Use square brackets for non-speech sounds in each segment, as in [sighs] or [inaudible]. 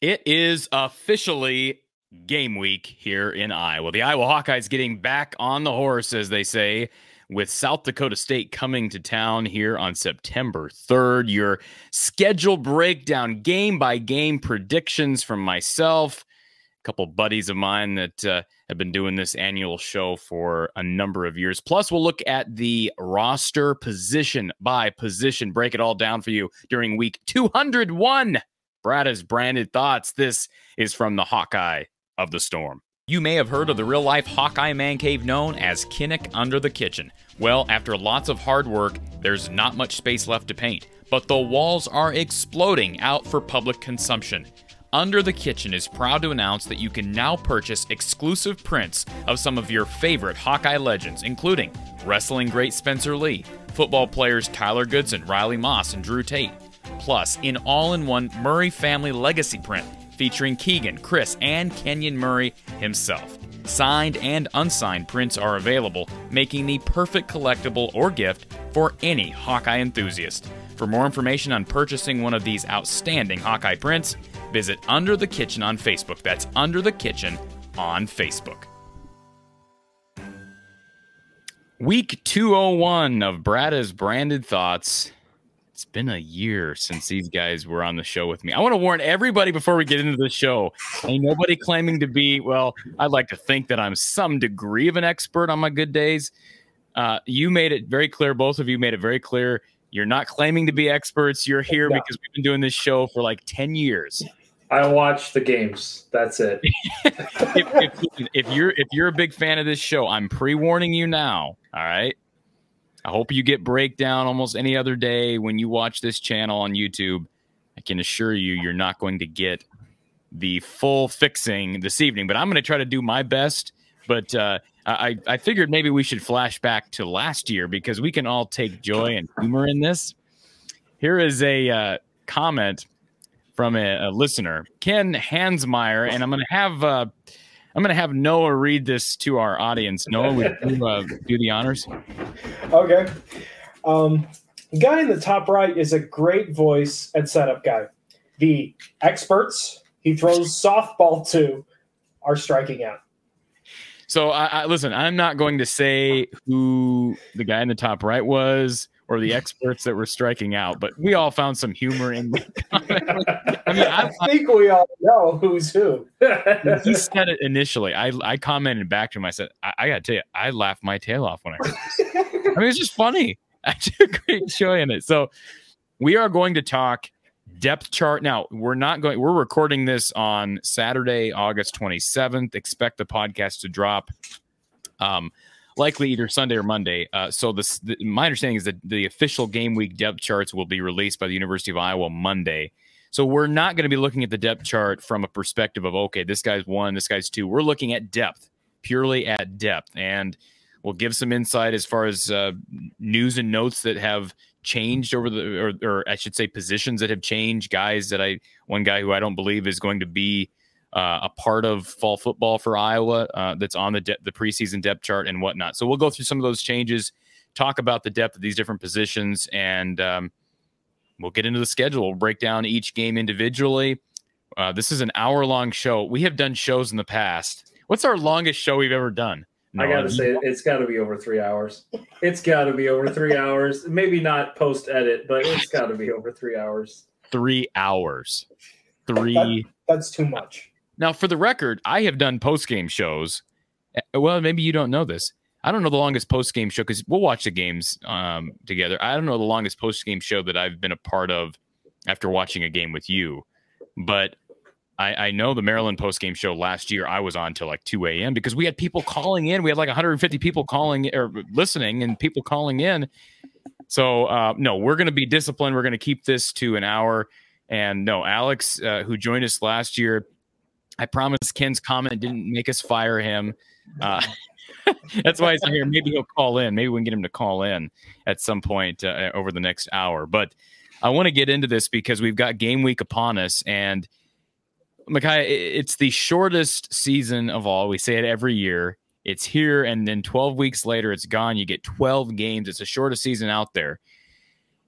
It is officially game week here in Iowa. The Iowa Hawkeyes getting back on the horse, as they say, with South Dakota State coming to town here on September 3rd. Your schedule breakdown, game by game predictions from myself, a couple buddies of mine that uh, have been doing this annual show for a number of years. Plus, we'll look at the roster position by position, break it all down for you during week 201 Brad has branded thoughts. This is from the Hawkeye of the Storm. You may have heard of the real life Hawkeye man cave known as Kinnick Under the Kitchen. Well, after lots of hard work, there's not much space left to paint, but the walls are exploding out for public consumption. Under the Kitchen is proud to announce that you can now purchase exclusive prints of some of your favorite Hawkeye legends, including wrestling great Spencer Lee, football players Tyler Goodson, Riley Moss, and Drew Tate Plus, in all in one Murray family legacy print featuring Keegan, Kris, and Kenyon Murray himself. Signed and unsigned prints are available, making the perfect collectible or gift for any Hawkeye enthusiast. For more information on purchasing one of these outstanding Hawkeye prints, visit Under the Kitchen on Facebook. That's Under the Kitchen on Facebook. Week 201 of Brada's Branded Thoughts it's been a year since these guys were on the show with me. I want to warn everybody before we get into the show. Ain't nobody claiming to be, well, I'd like to think that I'm some degree of an expert on my good days. Uh, you made it very clear, both of you made it very clear. You're not claiming to be experts. You're here yeah. because we've been doing this show for like 10 years. I watch the games. That's it. [laughs] if, if, if you're if you're a big fan of this show, I'm pre-warning you now. All right. I hope you get breakdown almost any other day when you watch this channel on YouTube. I can assure you, you're not going to get the full fixing this evening, but I'm going to try to do my best. But uh, I, I figured maybe we should flash back to last year because we can all take joy and humor in this. Here is a uh, comment from a, a, listener, Ken Hansmeyer, and I'm going to have uh, I'm going to have Noah read this to our audience. Noah, would you uh, do the honors? Okay. Um, guy in the top right is a great voice and setup guy. The experts he throws softball to are striking out. So, I, I, listen, I'm not going to say who the guy in the top right was or the [laughs] experts that were striking out, but we all found some humor in the comment. [laughs] I mean, I, I think we all know who's who. he said it initially. I, I commented back to him. I said, I, I got to tell you, I laughed my tail off when I heard this. I mean, it's just funny. [laughs] I took great joy in it. So we are going to talk depth chart. Now, we're not going, we're recording this on Saturday, August 27th. Expect the podcast to drop. Um, likely either Sunday or Monday. Uh, so this, the, my understanding is that the official game week depth charts will be released by the University of Iowa Monday. So we're not going to be looking at the depth chart from a perspective of okay, this guy's one, this guy's two. We're looking at depth, purely at depth, and we'll give some insight as far as uh, news and notes that have changed over the, or, or I should say, positions that have changed. Guys that I, one guy who I don't believe is going to be uh, a part of fall football for Iowa uh, that's on the de- the preseason depth chart and whatnot. So we'll go through some of those changes, talk about the depth of these different positions, and um, we'll get into the schedule. We'll break down each game individually. Uh, this is an hour long show. We have done shows in the past. What's our longest show we've ever done? No, I gotta say, it's got to be over three hours. It's got to be over three hours. Maybe not post edit, but it's got to be over three hours. Three hours. Three. That, that's too much. Now, for the record, I have done post game shows. Eh, well, maybe you don't know this. I don't know the longest post game show because we'll watch the games um, together. I don't know the longest post game show that I've been a part of after watching a game with you, but I, I know the Maryland post game show last year. I was on till like two a.m. because we had people calling in. We had like 150 people calling or listening, and people calling in. So uh, no, we're going to be disciplined. We're going to keep this to an hour. And no, Alex, uh, who joined us last year, I promise Ken's comment didn't make us fire him. Uh, [laughs] that's why he's here. Maybe he'll call in. Maybe we can get him to call in at some point uh, over the next hour. But I want to get into this because we've got game week upon us, and Micaiah, it's the shortest season of all. We say it every year. It's here, and then 12 weeks later, it's gone. You get 12 games. It's the shortest season out there.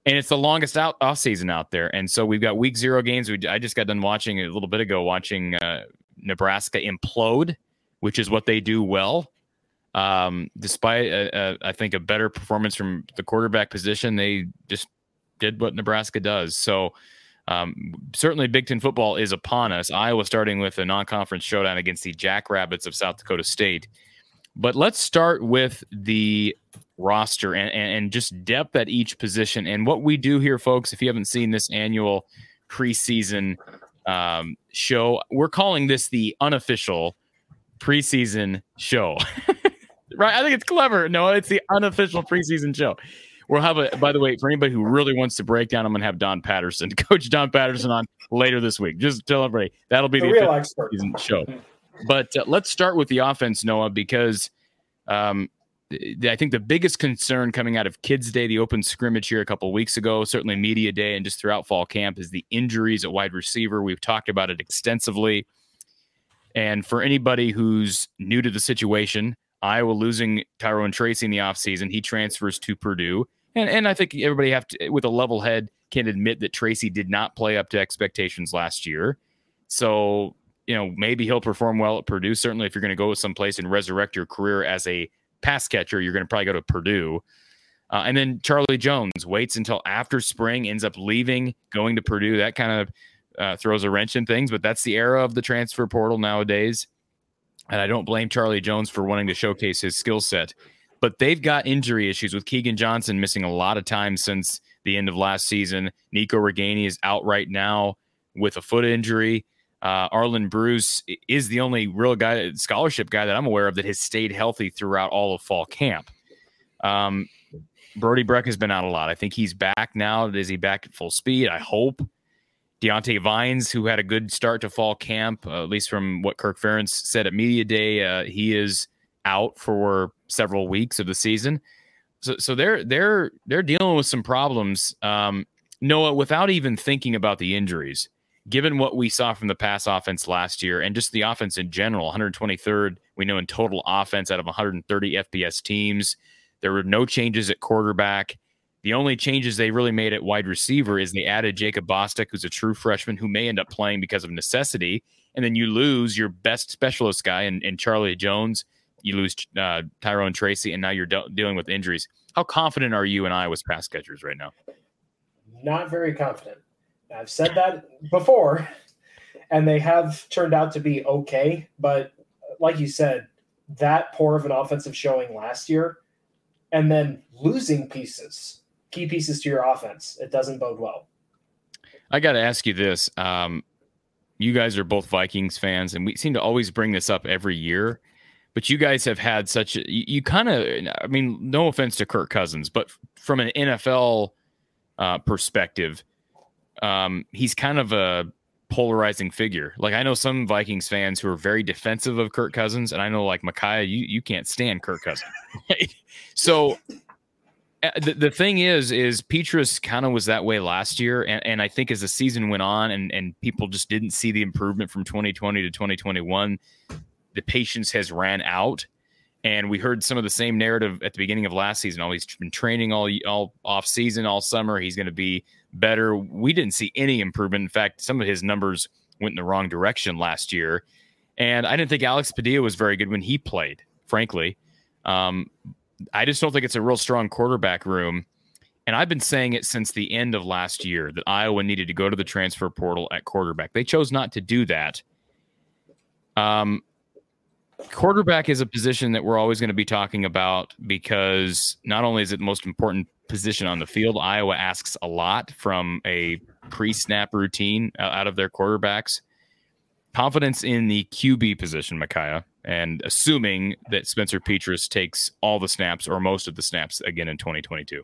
and it's the longest out off season out there. And so we've got week zero games. We I just got done watching a little bit ago watching uh, Nebraska implode, which is what they do well. Um, despite a, a, I think a better performance from the quarterback position, they just did what Nebraska does. So um, certainly, Big Ten football is upon us. Iowa starting with a non-conference showdown against the Jackrabbits of South Dakota State. But let's start with the roster and, and, just depth at each position. And what we do here, folks, if you haven't seen this annual preseason um, show, we're calling this the unofficial preseason show. [laughs] right? I think it's clever. No, it's the unofficial preseason show. We'll have a, by the way, for anybody who really wants to break down, I'm going to have Don Patterson, [laughs] Coach Don Patterson, on later this week. Just tell everybody that'll be the, the real expert show. But uh, let's start with the offense, Noah, because um, I think the biggest concern coming out of Kids Day, the open scrimmage here a couple weeks ago, certainly Media Day, and just throughout fall camp, is the injuries at wide receiver. We've talked about it extensively. And for anybody who's new to the situation, Iowa losing Tyrone Tracy in the offseason, he transfers to Purdue. And and I think everybody have to with a level head can admit that Tracy did not play up to expectations last year. So, you know, maybe he'll perform well at Purdue. Certainly if you're going to go someplace and resurrect your career as a pass catcher, you're going to probably go to Purdue. Uh, and then Charlie Jones waits until after spring, ends up leaving, going to Purdue. That kind of uh, throws a wrench in things, but that's the era of the transfer portal nowadays. And I don't blame Charlie Jones for wanting to showcase his skill set. But they've got injury issues with Keagan Johnson missing a lot of time since the end of last season. Nico Ragaini is out right now with a foot injury. Uh, Arland Bruce is the only real guy, scholarship guy that I'm aware of that has stayed healthy throughout all of fall camp. Um, Brody Brecht has been out a lot. I think he's back now. Is he back at full speed? I hope. Diante Vines, who had a good start to fall camp, uh, at least from what Kirk Ferentz said at media day, uh, he is out for several weeks of the season. So, so they're they're they're dealing with some problems. Um, Noah, without even thinking about the injuries, given what we saw from the pass offense last year and just the offense in general, 123rd, we know in total offense out of 130 FBS teams. There were no changes at quarterback. The only changes they really made at wide receiver is they added Jacob Bostick, who's a true freshman who may end up playing because of necessity. And then you lose your best specialist guy in, in Charlie Jones. You lose uh, Tyrone Tracy, and now you're de- dealing with injuries. How confident are you in Iowa's pass catchers right now? Not very confident. I've said that before, and they have turned out to be okay. But like you said, that poor of an offensive showing last year, and then losing pieces, key pieces to your offense, it doesn't bode well. I got to ask you this. Um, you guys are both Vikings fans, and we seem to always bring this up every year. But you guys have had such a, you, you kind of, I mean, no offense to Kirk Cousins, but from an NFL uh, perspective, um, he's kind of a polarizing figure. Like I know some Vikings fans who are very defensive of Kirk Cousins, and I know like Micaiah, you you can't stand Kirk Cousins. [laughs] so uh, the, the thing is, is Petras kind of was that way last year, and, and I think as the season went on, and and people just didn't see the improvement from 2020 to 2021, the patience has ran out. And we heard some of the same narrative at the beginning of last season. Oh, he's been training all all off season, all summer. He's going to be better. We didn't see any improvement. In fact, some of his numbers went in the wrong direction last year. And I didn't think Alex Padilla was very good when he played, frankly. Um, I just don't think it's a real strong quarterback room. And I've been saying it since the end of last year that Iowa needed to go to the transfer portal at quarterback. They chose not to do that. Um, quarterback is a position that we're always going to be talking about because not only is it the most important position on the field, Iowa asks a lot from a pre-snap routine uh, out of their quarterbacks. Confidence in the QB position, Micaiah, and assuming that Spencer Petras takes all the snaps or most of the snaps again in 2022.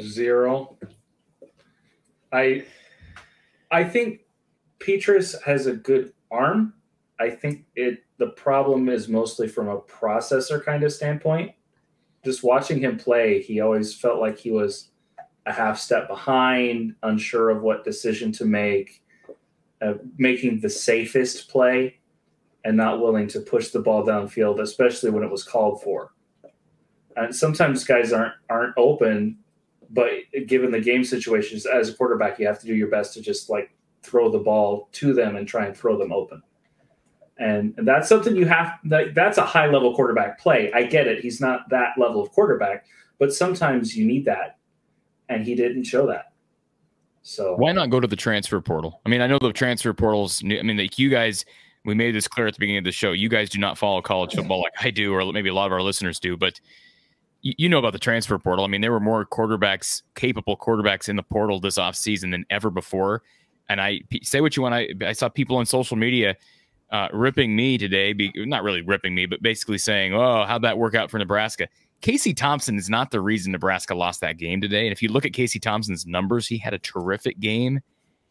Zero. I I think Petras has a good arm. I think it the problem is mostly from a processor kind of standpoint. Just watching him play, he always felt like he was a half step behind, unsure of what decision to make, uh, making the safest play, and not willing to push the ball downfield, especially when it was called for. And sometimes guys aren't aren't open but given the game situations as a quarterback, you have to do your best to just like throw the ball to them and try and throw them open. And that's something you have that that's a high level quarterback play. I get it. He's not that level of quarterback, but sometimes you need that. And he didn't show that. So why not go to the transfer portal? I mean, I know the transfer portals. I mean, like you guys, we made this clear at the beginning of the show. You guys do not follow college football like I do, or maybe a lot of our listeners do. But you, you know about the transfer portal. I mean, there were more quarterbacks, capable quarterbacks in the portal this offseason than ever before. And I say what you want. I, I saw people on social media uh, ripping me today, be, not really ripping me, but basically saying, "Oh, how'd that work out for Nebraska?" Casey Thompson is not the reason Nebraska lost that game today. And if you look at Casey Thompson's numbers, he had a terrific game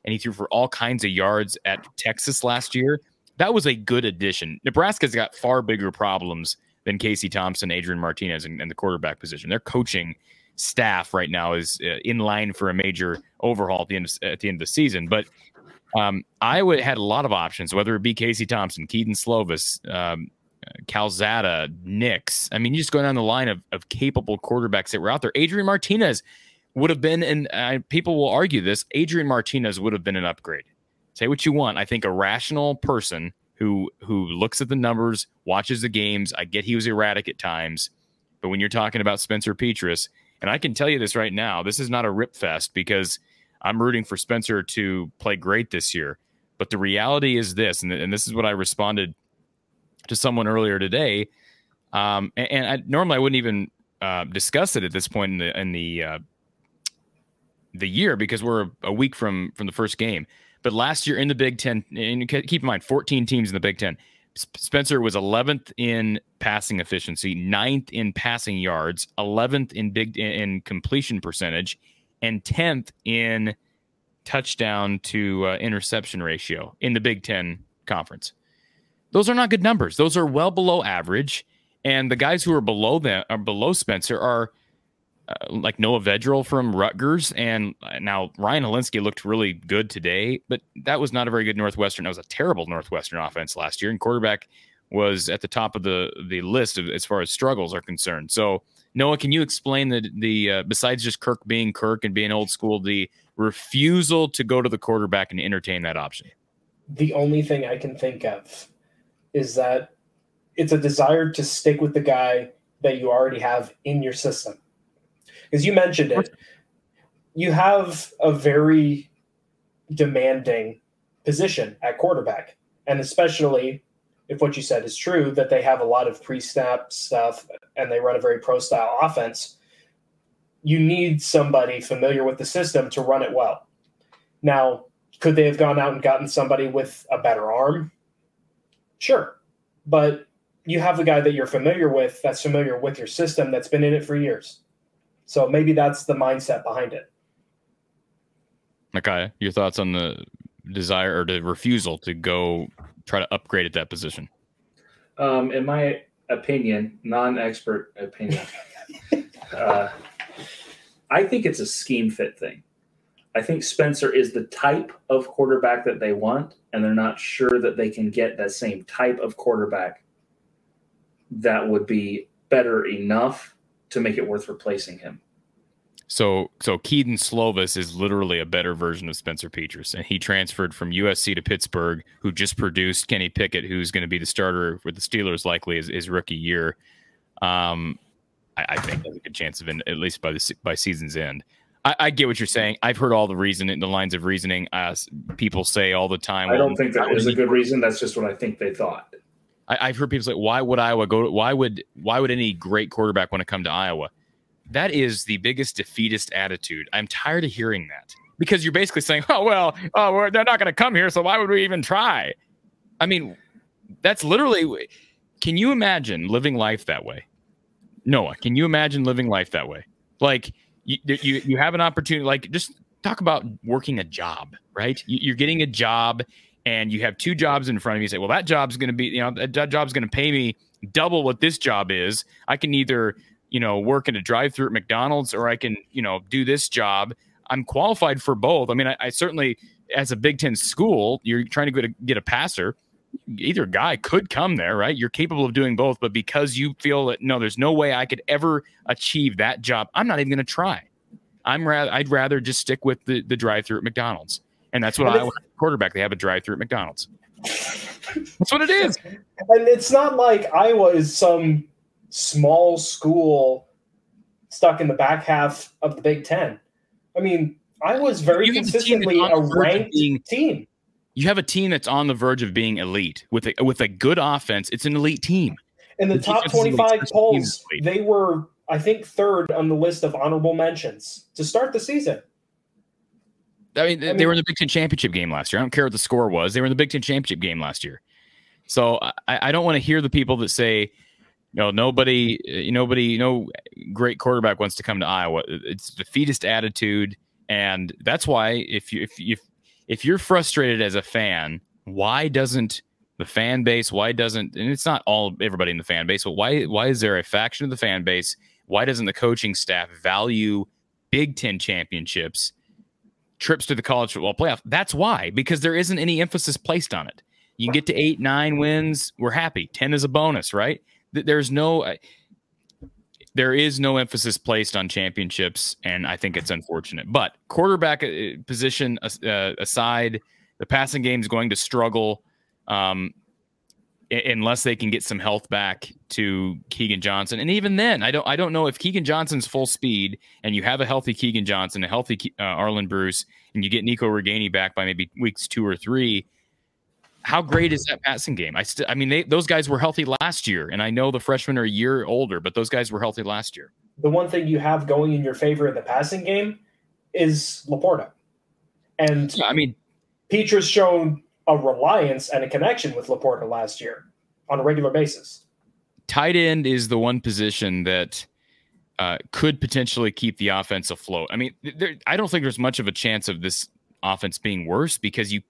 and he threw for all kinds of yards at Texas last year. That was a good addition. Nebraska's got far bigger problems than Casey Thompson, Adrian Martinez, and, and the quarterback position. Their coaching staff right now is uh, in line for a major overhaul at the end of, at the end of the season. But um, Iowa had a lot of options, whether it be Casey Thompson, Kedon Slovis, um, Calzada, Nix. I mean, you just go down the line of, of capable quarterbacks that were out there. Adrian Martinez would have been, and uh, people will argue this, Adrian Martinez would have been an upgrade. Say what you want. I think a rational person who who looks at the numbers, watches the games, I get he was erratic at times, but when you're talking about Spencer Petras, and I can tell you this right now, this is not a rip fest because I'm rooting for Spencer to play great this year. But the reality is this, and, and this is what I responded to someone earlier today. Um, and, and I, normally I wouldn't even uh, discuss it at this point in the in the uh, the year because we're a week from from the first game. But last year in the Big Ten, and keep in mind, 14 teams in the Big Ten. Spencer was 11th in passing efficiency, 9th in passing yards, 11th in big in completion percentage, and 10th in touchdown to uh, interception ratio in the Big Ten conference. Those are not good numbers. Those are well below average. And the guys who are below them are below Spencer are uh, like Noah Vedral from Rutgers. And uh, now Ryan Hilinski looked really good today, but that was not a very good Northwestern. That was a terrible Northwestern offense last year. And quarterback was at the top of the the list of, as far as struggles are concerned. So Noah, can you explain the the uh, besides just Kirk being Kirk and being old school, the refusal to go to the quarterback and entertain that option? The only thing I can think of is that it's a desire to stick with the guy that you already have in your system. As you mentioned it, you have a very demanding position at quarterback. And especially if what you said is true, that they have a lot of pre snap stuff and they run a very pro style offense, you need somebody familiar with the system to run it well. Now, could they have gone out and gotten somebody with a better arm? Sure. But you have a guy that you're familiar with, that's familiar with your system, that's been in it for years. So maybe that's the mindset behind it. Okay. Your thoughts on the desire or the refusal to go try to upgrade at that position? Um, in my opinion, non expert opinion, [laughs] uh, I think it's a scheme fit thing. I think Spencer is the type of quarterback that they want, and they're not sure that they can get that same type of quarterback that would be better enough to make it worth replacing him. So, so Kedon Slovis is literally a better version of Spencer Petras, and he transferred from USC to Pittsburgh, who just produced Kenny Pickett, who's going to be the starter for the Steelers likely his, his rookie year. Um, I, I think there's a good chance of in, at least by the by season's end. I, I, get what you're saying. I've heard all the reason in the lines of reasoning. Uh, people say all the time. I don't think that is a good reason. That's just what I think they thought. I, have heard people say, "Why would Iowa go? To, why would why would any great quarterback want to come to Iowa?" That is the biggest defeatist attitude. I'm tired of hearing that because you're basically saying, "Oh well, oh they're not going to come here, so why would we even try?" I mean, that's literally. Can you imagine living life that way, Noah? Can you imagine living life that way? Like you, you, you have an opportunity, like just talk about working a job, right? You're getting a job and you have two jobs in front of you. You say, well, that job's going to be, you know, that job's going to pay me double what this job is. I can either, you know, work in a drive through at McDonald's or I can, you know, do this job. I'm qualified for both. I mean, I, I certainly, as a Big Ten school, you're trying to get a, get a passer. Either guy could come there, right? You're capable of doing both, but because you feel that no, there's no way I could ever achieve that job, I'm not even going to try. I'm rather I'd rather just stick with the the drive through at McDonald's, and that's what And I quarterback. They have a drive through at McDonald's. That's what it is. And it's not like Iowa is some small school stuck in the back half of the Big Ten. I mean, I was very You a consistently a of ranked being- team. You have a team that's on the verge of being elite with a, with a good offense. It's an elite team. In the The top defense is elite. 25 polls, they were, I think, third on the list of honorable mentions to start the season. I mean, they I mean- were in the Big Ten championship game last year. I don't care what the score was. They were in the Big Ten championship game last year. So I, I don't want to hear the people that say, know, nobody, uh, nobody, no great quarterback wants to come to Iowa. It's defeatist attitude, and that's why if you if you if you're frustrated as a fan, why doesn't the fan base? Why doesn't and it's not all everybody in the fan base, but why why is there a faction of the fan base? Why doesn't the coaching staff value Big Ten championships? trips to the college football playoff. That's why, because there isn't any emphasis placed on it. You can get to eight, nine wins, we're happy. Ten is a bonus, right? Th- There's no, uh, there is no emphasis placed on championships, and I think it's unfortunate. But quarterback uh, position uh, aside, the passing game is going to struggle. Um, unless they can get some health back to Keagan Johnson. And even then, I don't I don't know if Keagan Johnson's full speed and you have a healthy Keagan Johnson, a healthy uh, Arland Bruce, and you get Nico Ragaini back by maybe weeks two or three. How great is that passing game? I still, I mean, they, those guys were healthy last year, and I know the freshmen are a year older, but those guys were healthy last year. The one thing you have going in your favor in the passing game is Laporta. And Yeah, I mean, Petras shown a reliance and a connection with Laporta last year on a regular basis. tight end is the one position that uh, could potentially keep the offense afloat. I mean, there, I don't think there's much of a chance of this offense being worse because you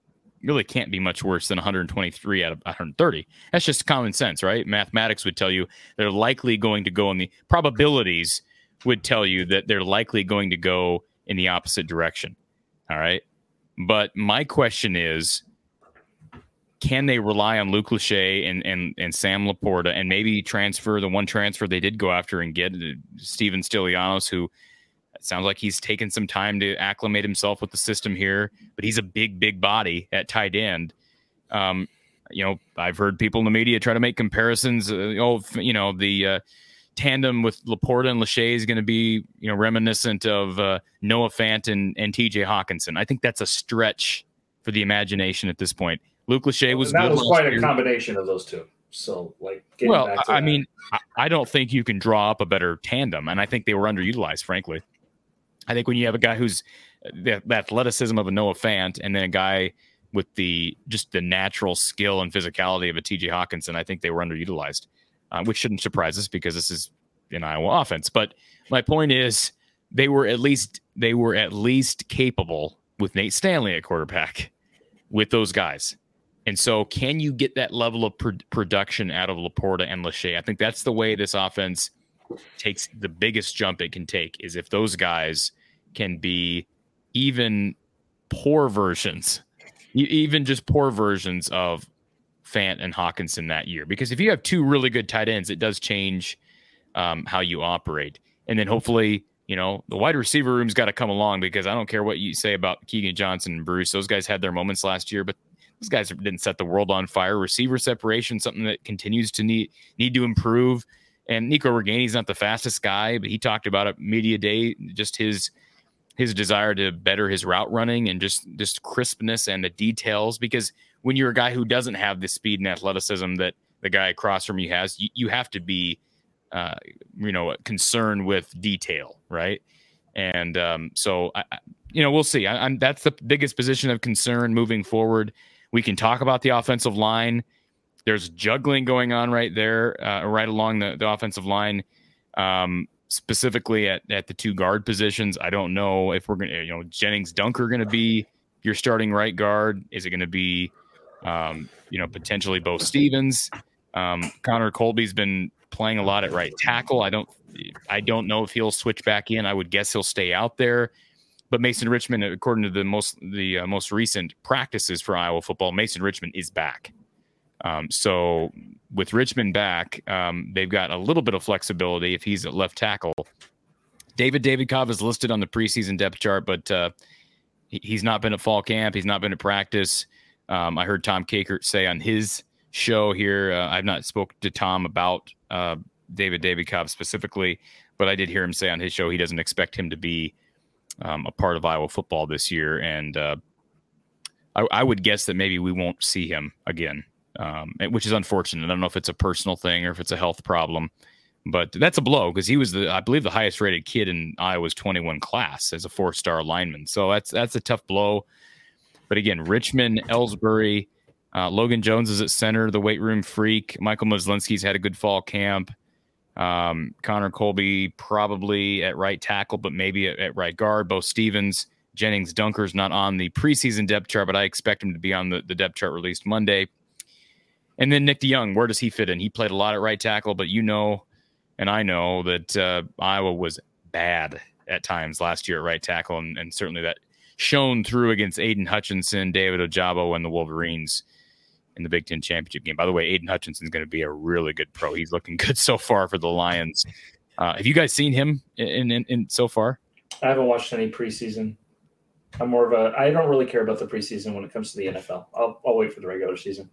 really can't be much worse than 123 out of 130. That's just common sense, right? Mathematics would tell you they're likely going to go in the probabilities would tell you that they're likely going to go in the opposite direction. All right. But my question is can they rely on Luke Lachey and, and, and Sam Laporta and maybe transfer the one transfer they did go after and get uh, Steven Stilianos, who sounds like he's taken some time to acclimate himself with the system here, but he's a big, big body at tight end. Um, you know, I've heard people in the media try to make comparisons. Uh, oh, you know, the uh, tandem with Laporta and Lachey is going to be, you know, reminiscent of uh, Noah Fant and, and TJ Hockenson. I think that's a stretch for the imagination at this point. Luke Lachey was that was quite year. a combination of those two. So, like, getting Well, back to I I that. mean, I don't think you can draw up a better tandem, and I think they were underutilized. Frankly, I think when you have a guy who's the, the athleticism of a Noah Fant, and then a guy with the just the natural skill and physicality of a T.J. Hockenson, I think they were underutilized, uh, which shouldn't surprise us because this is an Iowa offense. But my point is, they were at least they were at least capable with Nate Stanley at quarterback with those guys. And so, can you get that level of pr- production out of Laporta and Lachey? I think that's the way this offense takes the biggest jump it can take is if those guys can be even poor versions, even just poor versions of Fant and Hockenson that year. Because if you have two really good tight ends, it does change um, how you operate. And then hopefully, you know, the wide receiver room's got to come along because I don't care what you say about Keagan Johnson and Bruce. Those guys had their moments last year, but those guys didn't set the world on fire. Receiver separation, something that continues to need need to improve. And Nico Ragaini's not the fastest guy, but he talked about it media day, just his his desire to better his route running and just just crispness and the details. Because when you're a guy who doesn't have the speed and athleticism that the guy across from you has, you, you have to be uh, you know concerned with detail, right? And um, so I- you know we'll see. I, I'm that's the biggest position of concern moving forward. We can talk about the offensive line. There's juggling going on right there, uh, right along the, the offensive line, um, specifically at, at the two guard positions. I don't know if we're going to, you know, Jennings Dunker going to be your starting right guard. Is it going to be, um, you know, potentially Beau Stephens? Um, Connor Colby's been playing a lot at right tackle. I don't, I don't know if he'll switch back in. I would guess he'll stay out there. But Mason Richman, according to the most the uh, most recent practices for Iowa football, Mason Richman is back. Um, so with Richman back, um, they've got a little bit of flexibility if he's at left tackle David Davidkov is listed on the preseason depth chart, but uh, he's not been at fall camp. He's not been at practice. Um, I heard Tom Kakert say on his show here. Uh, I've not spoken to Tom about uh, David Davidkov specifically, but I did hear him say on his show he doesn't expect him to be um, a part of Iowa football this year, and uh, I, I, would guess that maybe we won't see him again, um, which is unfortunate. I don't know if it's a personal thing or if it's a health problem, but that's a blow because he was the I believe the highest rated kid in Iowa's 21 class as a four star lineman. So that's that's a tough blow. But again, Richman, Elsbury, uh, Logan Jones is at center, the weight room freak. Michael Myslinski's had a good fall camp. Um, Connor Colby probably at right tackle, but maybe at, at, right guard. Beau Stephens, Jennings Dunker's not on the preseason depth chart, but I expect him to be on the, the depth chart released Monday. And then Nick DeJong, where does he fit in? He played a lot at right tackle, but you know, and I know that uh, Iowa was bad at times last year at right tackle, and, and certainly that shone through against Aidan Hutchinson, David Ojabo, and the Wolverines in the Big Ten championship game. By the way, Aidan Hutchinson's going to be a really good pro. He's looking [laughs] good so far for the Lions. Uh, have you guys seen him in, in, in so far? I haven't watched any preseason. I'm more of a. I don't really care about the preseason when it comes to the NFL. I'll, I'll wait for the regular season.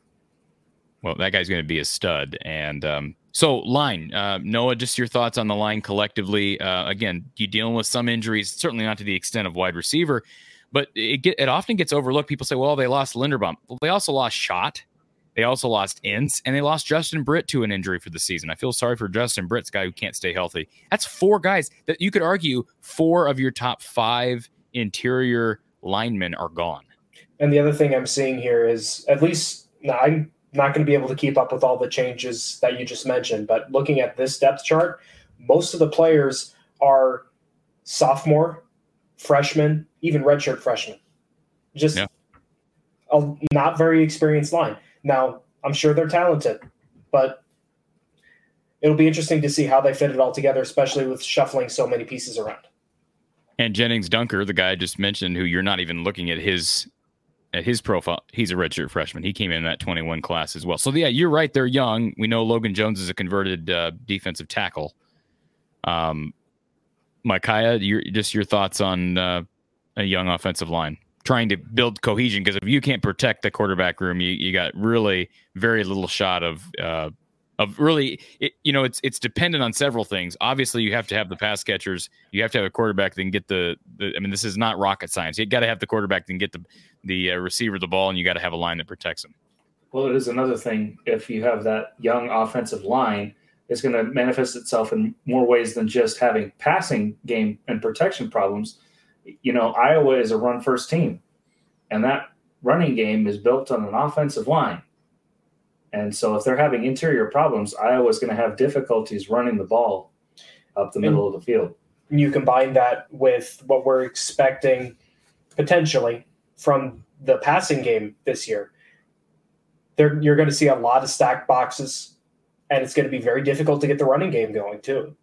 Well, that guy's going to be a stud. And um, so, line, uh, Noah, just your thoughts on the line collectively. Uh, again, you dealing with some injuries, certainly not to the extent of wide receiver, but it get, it often gets overlooked. People say, "Well, they lost Linderbaum." Well, they also lost Schott. They also lost Ince and they lost Justin Britt to an injury for the season. I feel sorry for Justin Britt's guy who can't stay healthy. That's four guys that you could argue four of your top five interior linemen are gone. And the other thing I'm seeing here is at least now I'm not going to be able to keep up with all the changes that you just mentioned, but looking at this depth chart, most of the players are sophomore, freshman, even redshirt freshman. Just yeah. a not very experienced line. Now, I'm sure they're talented, but it'll be interesting to see how they fit it all together, especially with shuffling so many pieces around. And Jennings Dunker, the guy I just mentioned, who you're not even looking at his at his profile, he's a redshirt freshman. He came in that 21 class as well. So yeah, you're right. They're young. We know Logan Jones is a converted uh, defensive tackle. Um, Micaiah, your just your thoughts on uh, a young offensive line trying to build cohesion because if you can't protect the quarterback room, you, you got really very little shot of uh, of really it, you know it's it's dependent on several things. Obviously, you have to have the pass catchers. You have to have a quarterback that can get the, the I mean, this is not rocket science. You got to have the quarterback that can get the the uh, receiver the ball, and you got to have a line that protects him. Well, it is another thing if you have that young offensive line. It's going to manifest itself in more ways than just having passing game and protection problems you know, Iowa is a run first team, and that running game is built on an offensive line. And so, if they're having interior problems, Iowa's going to have difficulties running the ball up the middle of the field. You combine that with what we're expecting potentially from the passing game this year. There, you're going to see a lot of stacked boxes, and it's going to be very difficult to get the running game going too.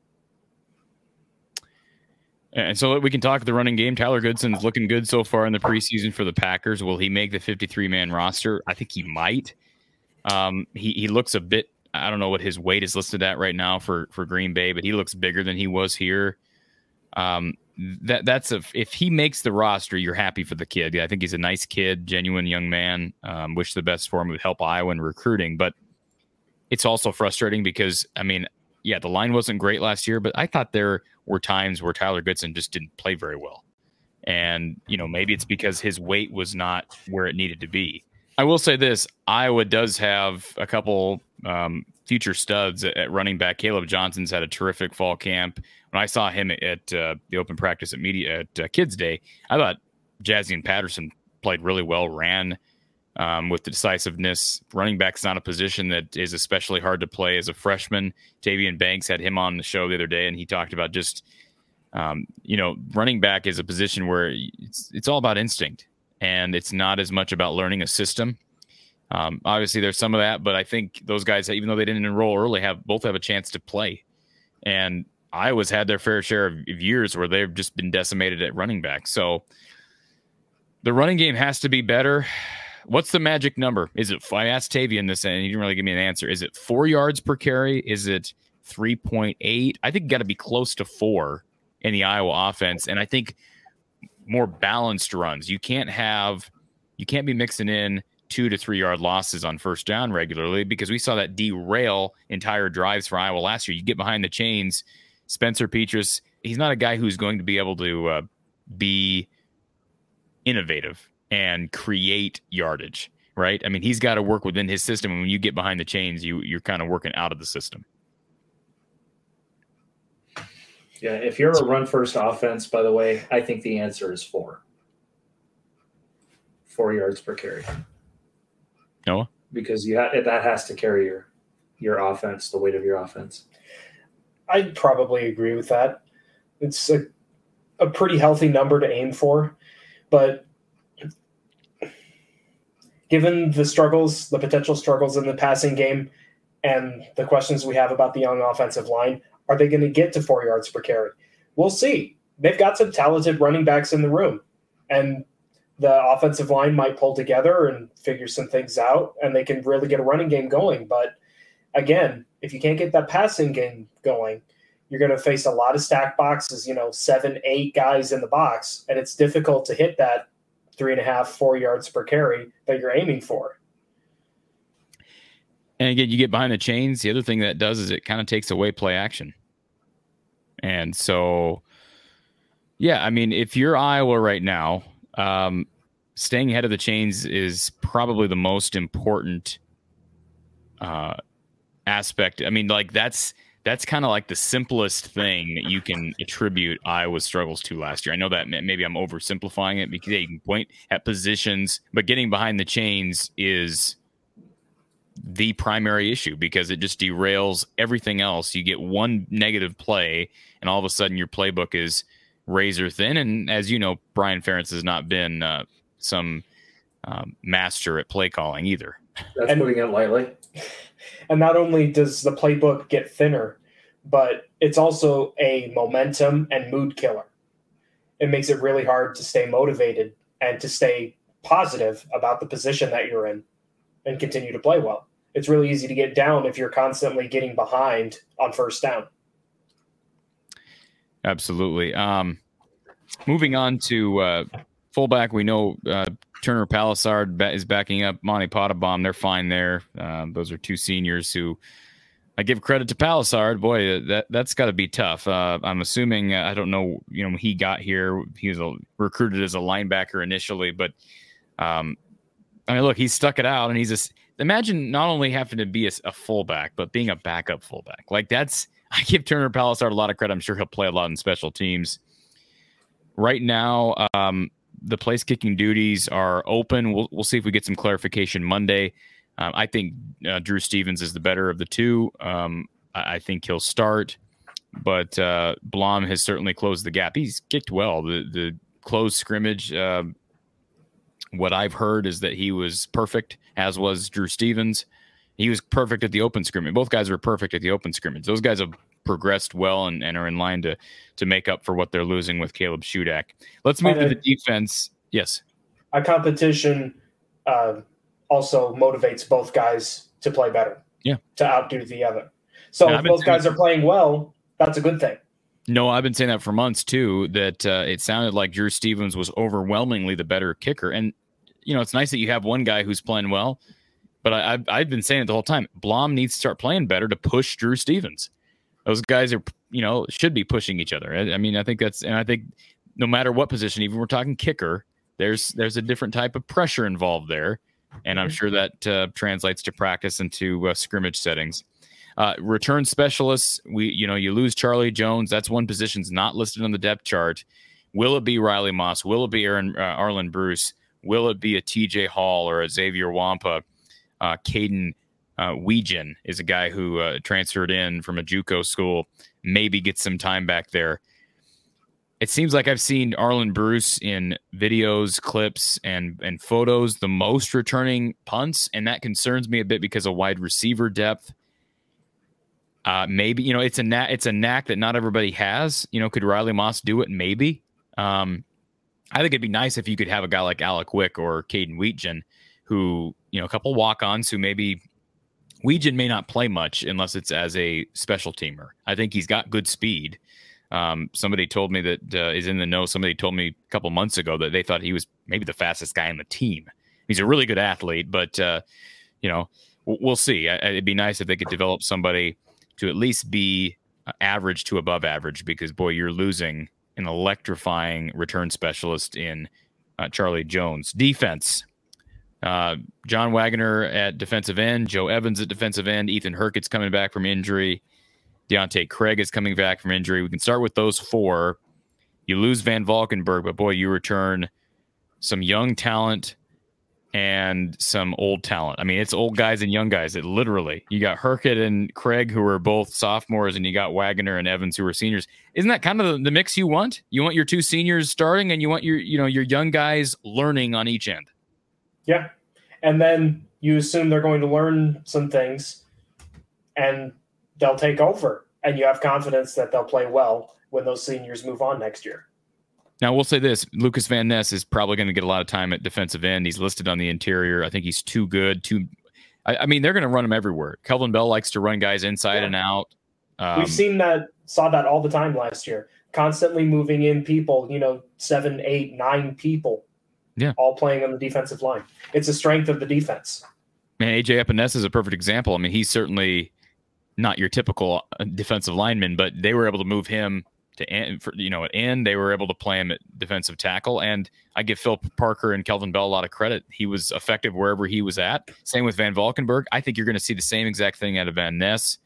And so we can talk the running game. Tyler Goodson's looking good so far in the preseason for the Packers. Will he make the 53 man roster? I think he might. Um, he, he looks a bit, I don't know what his weight is listed at right now for, for Green Bay, but he looks bigger than he was here. Um, that that's a, if he makes the roster, you're happy for the kid. I think he's a nice kid, genuine young man. Um, wish the best for him. Would help Iowa in recruiting, but it's also frustrating because I mean, yeah, the line wasn't great last year, but I thought there were times where Tyler Goodson just didn't play very well. And, you know, maybe it's because his weight was not where it needed to be. I will say this Iowa does have a couple um, future studs at, running back. Caleb Johnson's had a terrific fall camp. When I saw him at uh, the open practice at media at uh, Kids Day, I thought Jaziun Patterson played really well, ran um, with the decisiveness. Running back's not a position that is especially hard to play as a freshman. Tavian Banks had him on the show the other day, and he talked about just, um, you know, running back is a position where it's it's all about instinct, and it's not as much about learning a system. Um, obviously, there's some of that, but I think those guys, even though they didn't enroll early, have both have a chance to play. And Iowa's had their fair share of years where they've just been decimated at running back. So the running game has to be better. What's the magic number? Is it? I asked Tavian this, and he didn't really give me an answer. Is it four yards per carry? Is it three point eight? I think got to be close to four in the Iowa offense. And I think more balanced runs. You can't have, you can't be mixing in two to three yard losses on first down regularly because we saw that derail entire drives for Iowa last year. You get behind the chains, Spencer Petras, he's not a guy who's going to be able to uh, be innovative and create yardage, right? I mean, he's got to work within his system. And when you get behind the chains, you you're kind of working out of the system. Yeah, if you're a run first offense, by the way, I think the answer is four. Four yards per carry. Noah? Because you ha- that has to carry your your offense, the weight of your offense. I'd probably agree with that. It's a, a pretty healthy number to aim for, but given the struggles, the potential struggles in the passing game, and the questions we have about the young offensive line, are they going to get to four yards per carry? We'll see. They've got some talented running backs in the room, and the offensive line might pull together and figure some things out, and they can really get a running game going. But again, if you can't get that passing game going, you're going to face a lot of stack boxes, you know, seven, eight guys in the box, and it's difficult to hit that three and a half, four yards per carry that you're aiming for. And again, you get behind the chains. The other thing that does is it kind of takes away play action. And so, yeah, I mean, if you're Iowa right now, um, staying ahead of the chains is probably the most important uh, aspect. I mean, like that's that's kind of like the simplest thing that you can attribute Iowa's struggles to last year. I know that maybe I'm oversimplifying it because yeah, you can point at positions, but getting behind the chains is the primary issue because it just derails everything else. You get one negative play, and all of a sudden your playbook is razor thin. And as you know, Brian Ferentz has not been uh, some um, master at play calling either. That's and, putting it lightly. [laughs] And not only does the playbook get thinner, but it's also a momentum and mood killer. It makes it really hard to stay motivated and to stay positive about the position that you're in and continue to play well. It's really easy to get down if you're constantly getting behind on first down. Absolutely. Um, moving on to uh, fullback, we know uh, Turner Pallissard is backing up Monte Pottebaum. They're fine there. Uh, those are two seniors who I give credit to Pallissard. Boy, that that's got to be tough. Uh, I'm assuming uh, I don't know. You know, he got here. He was a, recruited as a linebacker initially, but um, I mean, look, he stuck it out, and he's just imagine not only having to be a, a, fullback, but being a backup fullback. Like that's [laughs] I give Turner Pallissard a lot of credit. I'm sure he'll play a lot in special teams. Right now, um, the place kicking duties are open. We'll we'll see if we get some clarification Monday. Um, I think uh, Drew Stevens is the better of the two. Um, I, I, think he'll start, but uh, Blom has certainly closed the gap. He's kicked well. The the closed scrimmage. Uh, what I've heard is that he was perfect, as was Drew Stevens. He was perfect at the open scrimmage. Both guys were perfect at the open scrimmage. Those guys have progressed well and, and are in line to to make up for what they're losing with Caleb Shudak. Let's move to the defense. Yes, a competition uh, also motivates both guys to play better. Yeah, to outdo the other. So if both guys are playing well, that's a good thing. No, I've been saying that for months too. That uh, it sounded like Drew Stevens was overwhelmingly the better kicker, and you know it's nice that you have one guy who's playing well. But I, I've, I've been saying it the whole time. Blom needs to start playing better to push Drew Stevens. Those guys are, you know, should be pushing each other. I, I mean, I think that's, and I think no matter what position, even we're talking kicker, there's there's a different type of pressure involved there and I'm mm-hmm. sure that uh, translates to practice into uh, scrimmage settings. Uh, return specialists, we you know you lose Charlie Jones. That's one position's not listed on the depth chart. Will it be Riley Moss? Will it be Aaron uh, Arland Bruce? Will it be a T.J. Hall or a Xavier Nwankpa? Uh, Caden uh, is a guy who uh, transferred in from a JUCO school. Maybe get some time back there it seems like I've seen Arland Bruce in videos, clips, and and photos the most returning punts, and that concerns me a bit because of wide receiver depth. Uh, maybe you know it's a knack, it's a knack that not everybody has. You know, could Riley Moss do it? Maybe. Um, I think it'd be nice if you could have a guy like Alec Wick or Caden Wetjen, who you know a couple walk-ons who maybe Wetjen may not play much unless it's as a special teamer. I think he's got good speed. Um, somebody told me that uh, is in the know. Somebody told me a couple months ago that they thought he was maybe the fastest guy on the team. He's a really good athlete, but uh, you know, we'll see. It'd be nice if they could develop somebody to at least be uh, average to above average, because boy, you're losing an electrifying return specialist in uh, Charlie Jones. Defense. Uh, John Waggoner at defensive end, Joe Evans at defensive end, Ethan Hurkett's coming back from injury. Deontae Craig is coming back from injury. We can start with those four. You lose Van Valkenburg, but boy, you return some young talent and some old talent. I mean, it's old guys and young guys. It literally you got Hurkett and Craig who are both sophomores, and you got Waggoner and Evans who are seniors. Isn't that kind of the mix you want? You want your two seniors starting, and you want your you know your young guys learning on each end. Yeah, and then you assume they're going to learn some things, and they'll take over, and you have confidence that they'll play well when those seniors move on next year. Now, we'll say this Lukas Van Ness is probably going to get a lot of time at defensive end. He's listed on the interior. I think he's too good. Too, I, I mean, they're going to run him everywhere. Kelvin Bell likes to run guys inside yeah. and out. Um, We've seen that, saw that all the time last year. Constantly moving in people, you know, seven, eight, nine people. Yeah. All playing on the defensive line. It's a strength of the defense. Man, AJ Epenesa is a perfect example. I mean, he's certainly not your typical uh, defensive lineman, but they were able to move him to end for you know at end they were able to play him at defensive tackle. And i give phil parker and kelvin bell a lot of credit. He was effective wherever he was at. Same with van valkenburg. I think you're going to see the same exact thing out of van ness.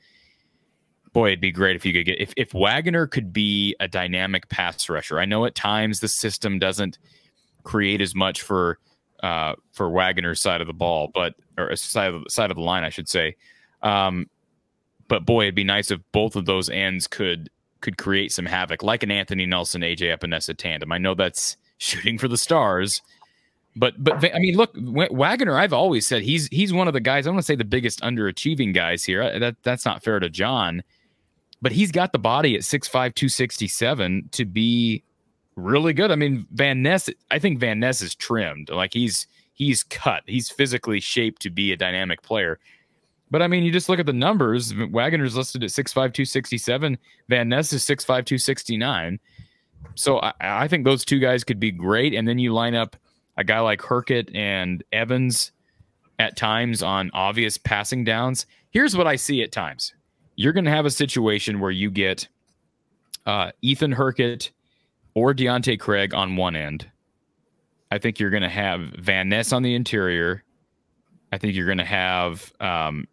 Boy it'd be great if you could get if, if waggoner could be a dynamic pass rusher. I know at times the system doesn't create as much for uh for waggoner's side of the ball but or side of the side of the line i should say. Um but boy it'd be nice if both of those ends could could create some havoc, like an Anthony Nelson, AJ Epenesa tandem. I know that's [laughs] shooting for the stars, but but I mean, look, Waggoner. I've always said he's he's one of the guys. I want to say the biggest underachieving guys here. Uh, that that's not fair to John, but he's got the body at 6'5", 267 to be really good. I mean, Van Ness. I think Van Ness is trimmed. Like he's he's cut. He's physically shaped to be a dynamic player. But I mean, you just look at the numbers. Waggoner's listed at 6'5, 267. Van Ness is 6'5, 269. So I, I, think those two guys could be great. And then you line up a guy like Hurkett and Evans at times on obvious passing downs. Here's what I see at times you're going to have a situation where you get uh, Ethan Hurkett or Deontae Craig on one end. I think you're going to have Van Ness on the interior. I think you're going to have um,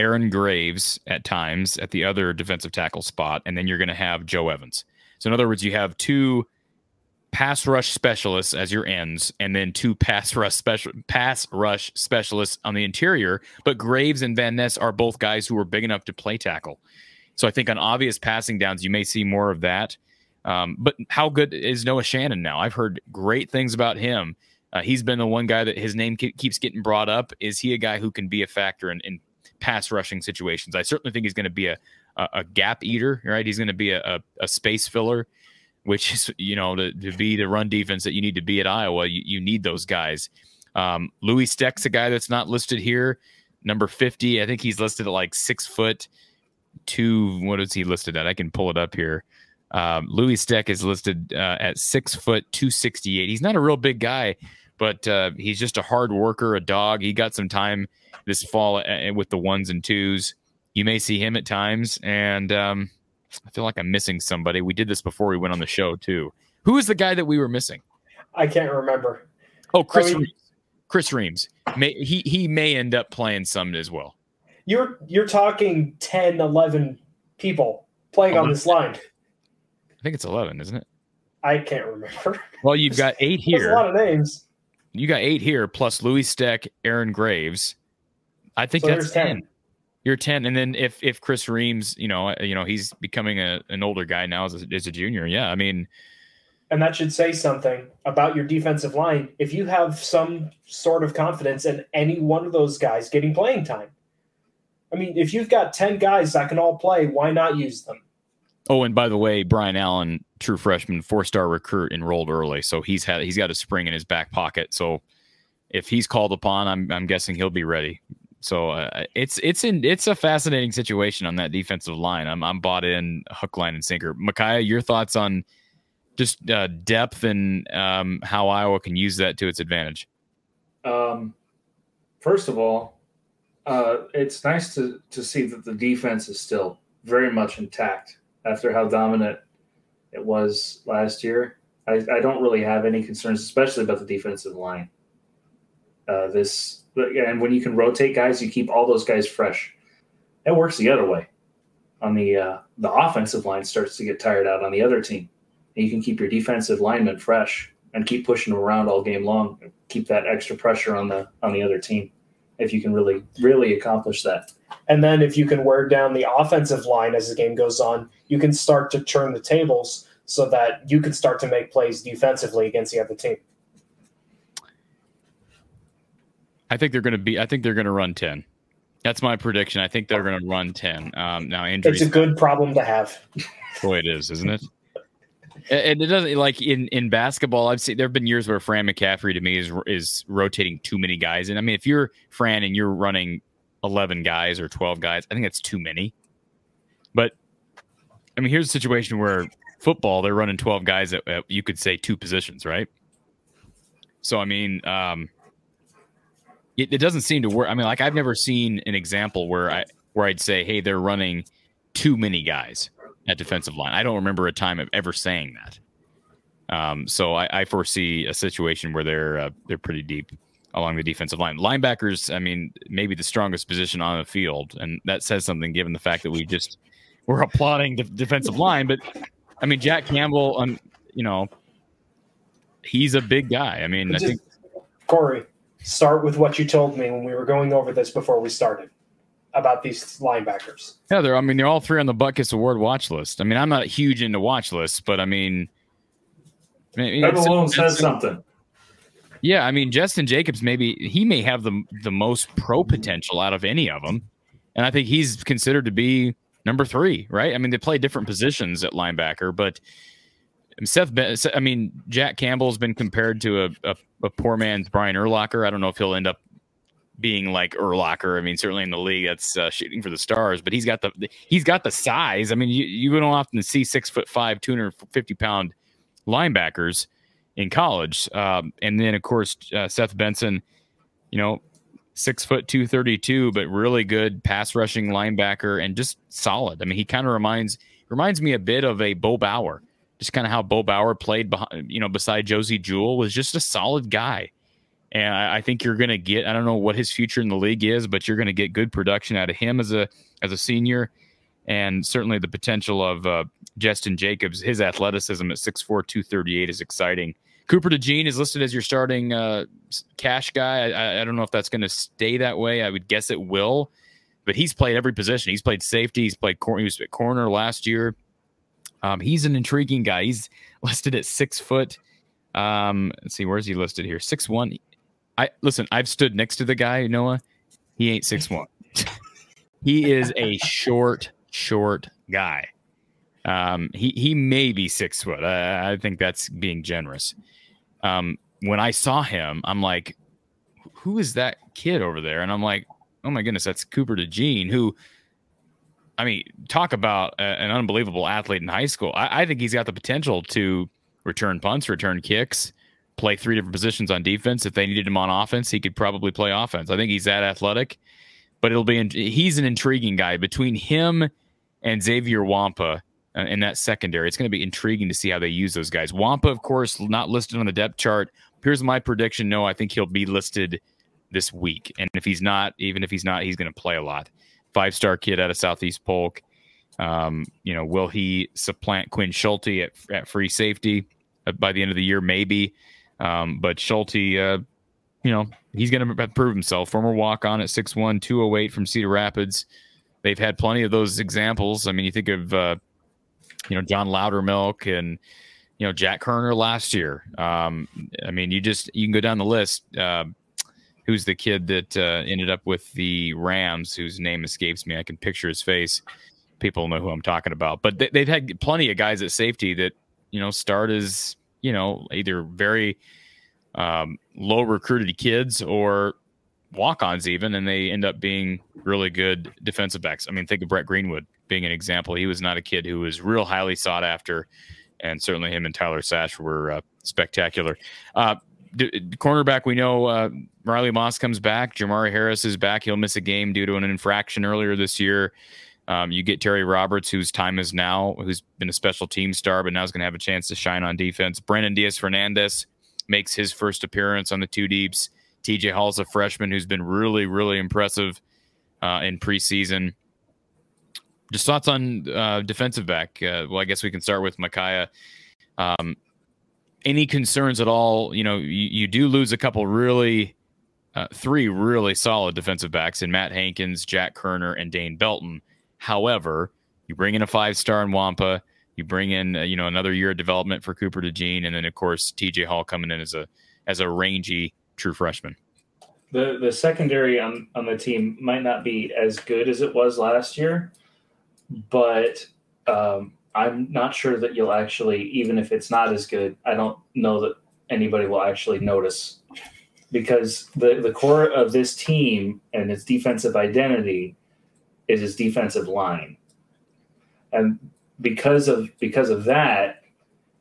Aaron Graves at times at the other defensive tackle spot, and then you're going to have Joe Evans. So, in other words, you have two pass rush specialists as your ends, and then two pass rush special pass rush specialists on the interior. But Graves and Van Ness are both guys who are big enough to play tackle. So I think on obvious passing downs, you may see more of that. Um, but how good is Noah Shannon now? I've heard great things about him. Uh, he's been the one guy that his name keeps getting brought up. Is he a guy who can be a factor in, in pass rushing situations. I certainly think he's going to be a, a, a, gap eater, right? He's going to be a, a, a, space filler, which is, you know, to, to be the run defense that you need to be at Iowa, you, you need those guys. Um, Louis Steck's a guy that's not listed here, number 50. I think he's listed at like six foot two. What is he listed at? I can pull it up here. Um, Louis Steck is listed uh, at six foot 268. He's not a real big guy, but uh, he's just a hard worker, a dog. He got some time this fall uh, uh, with the ones and twos. You may see him at times, and um, I feel like I'm missing somebody. We did this before we went on the show too. Who is the guy that we were missing? I can't remember. Oh, Chris I mean, Reams. Chris Reams. May, he he may end up playing some as well. You're you're talking 10, 11 people playing 11. on this line. I think it's 11, isn't it? I can't remember. Well, you've got eight [laughs] here. a lot of names. You got eight here, plus Louis Steck, Aaron Graves, I think so that's 10. 10. You're 10. And then if if Chris Reams, you know, uh, you know, he's becoming a, an older guy now as a, as a junior. Yeah. I mean, and that should say something about your defensive line. If you have some sort of confidence in any one of those guys getting playing time, I mean, if you've got 10 guys that can all play, why not use them? Oh, and by the way, Brian Allen, true freshman, four star recruit, enrolled early, so he's had he's got a spring in his back pocket. So if he's called upon, I'm I'm guessing he'll be ready so uh, it's it's in it's a fascinating situation on that defensive line. I'm I'm bought in hook, line, and sinker. Micaiah, your thoughts on just uh, depth and um, how Iowa can use that to its advantage? Um, first of all, uh, it's nice to to see that the defense is still very much intact after how dominant it was last year. I, I don't really have any concerns, especially about the defensive line. Uh, this and when you can rotate guys, you keep all those guys fresh. It works the other way. On the uh, the offensive line starts to get tired out on the other team, and you can keep your defensive linemen fresh and keep pushing them around all game long. Keep that extra pressure on the on the other team if you can really really accomplish that. And then if you can wear down the offensive line as the game goes on, you can start to turn the tables so that you can start to make plays defensively against the other team. I think they're going to be. I think they're going to run ten. That's my prediction. I think they're going to run ten. Um, now injuries. It's a good problem to have. [laughs] Boy, it is, isn't it? and it doesn't like in in basketball. I've seen there have been years where Fran McCaffery to me is is rotating too many guys. And I mean, if you're Fran and you're running eleven guys or twelve guys, I think that's too many. But I mean, here's a situation where football they're running twelve guys at, at you could say two positions, right? So I mean, um, it, it doesn't seem to work. I mean, like I've never seen an example where I where I'd say, hey, they're running too many guys at defensive line. I don't remember a time of ever saying that. Um, so I, I, foresee a situation where they're uh, they're pretty deep along the defensive line. Linebackers, I mean, maybe the strongest position on the field, and that says something given the fact that we just [laughs] we're applauding the defensive line. But I mean, Jack Campbell, um, you know, he's a big guy. I mean, just, I think Corey, start with what you told me when we were going over this before we started about these linebackers. Yeah, they're. I mean, they're all three on the Butkus Award watch list. I mean, I'm not huge into watch lists, but I mean, I mean that alone says something. Yeah, I mean, Jestin Jacobs maybe he may have the the most pro potential out of any of them, and I think he's considered to be number three. Right? I mean, they play different positions at linebacker, but Seth, I mean, Jack Campbell's been compared to a, a, a, poor man's Brian Urlacher. I don't know if he'll end up being like Urlacher. I mean, certainly in the league, that's uh, shooting for the stars. But he's got the he's got the size. I mean, you, you don't often see six foot five, two hundred fifty pound linebackers in college. Um, and then of course uh, Seth Benson, you know, six foot two thirty two, but really good pass rushing linebacker and just solid. I mean, he kind of reminds reminds me a bit of a Bo Bauer just kind of how Bo Bauer played, behind, you know, beside Josey Jewell was just a solid guy. And I, I think you're going to get, I don't know what his future in the league is, but you're going to get good production out of him as a, as a senior. And certainly the potential of uh, Jestin Jacobs, his athleticism at 6'4, 238 is exciting. Cooper DeJean is listed as your starting uh, cash guy. I, I don't know if that's going to stay that way. I would guess it will, but he's played every position. He's played safety. He's played corner. He was at corner last year. Um, he's an intriguing guy. He's [laughs] listed at six foot. Um, let's see, where's he listed here? Six one. I listen. I've stood next to the guy, Noah. He ain't six one. [laughs] he is a short, short guy. Um, he he may be six foot. I, I think that's being generous. Um, when I saw him, I'm like, who is that kid over there? And I'm like, oh my goodness, that's Cooper DeJean, who I mean, talk about a, an unbelievable athlete in high school. I, I, think he's got the potential to return punts, return kicks, play three different positions on defense. If they needed him on offense, he could probably play offense. I think he's that athletic, but it'll be he's an intriguing guy between him and Xavier uh, in that secondary. It's going to be intriguing to see how they use those guys. Nwankpa, of course, not listed on the depth chart. Here's my prediction. No, I think he'll be listed this week, and if he's not, even if he's not, he's going to play a lot five star kid out of Southeast Polk. Um, you know, will he supplant Quinn Schulte at, at free safety uh, by the end of the year? Maybe. Um, but Schulte, uh, you know, he's going to prove himself. Former walk on at 6'1, 208 from Cedar Rapids. They've had plenty of those examples. I mean, you think of, uh, you know, John Lowdermilk and, you know, Jack Koerner last year. Um, I mean, you just, you can go down the list. Uh, who's the kid that uh, ended up with the Rams, whose name escapes me. I can picture his face. People know who I'm talking about. But they, have had plenty of guys at safety that you know start as you know either very um, low recruited kids or walk-ons even, and they end up being really good defensive backs. I mean, think of Brett Greenwood being an example. He was not a kid who was real highly sought after, and certainly him and Tyler Sash were uh, spectacular. Uh, d- cornerback, we know uh, Riley Moss comes back. Jermari Harris is back. He'll miss a game due to an infraction earlier this year. Um, you get Terry Roberts, whose time is now, who's been a special team star, but now is going to have a chance to shine on defense. Brenden Deasfernandes makes his first appearance on the two deeps. TJ Hall's a freshman who's been really, really impressive uh, in preseason. Just thoughts on uh, defensive back. Uh, well, I guess we can start with Micaiah. Um, any concerns at all? You know, you, you do lose a couple really, uh, three really solid defensive backs in Matt Hankins, Jack Koerner, and Dane Belton. However, you bring in a five star in Nwankpa. You bring in uh, you know another year of development for Cooper DeJean, and then of course TJ Hall coming in as a as a rangy true freshman. The the secondary on on the team might not be as good as it was last year, but um, I'm not sure that you'll actually, even if it's not as good, I don't know that anybody will actually notice because the the core of this team and its defensive identity is his defensive line. And because of because of that,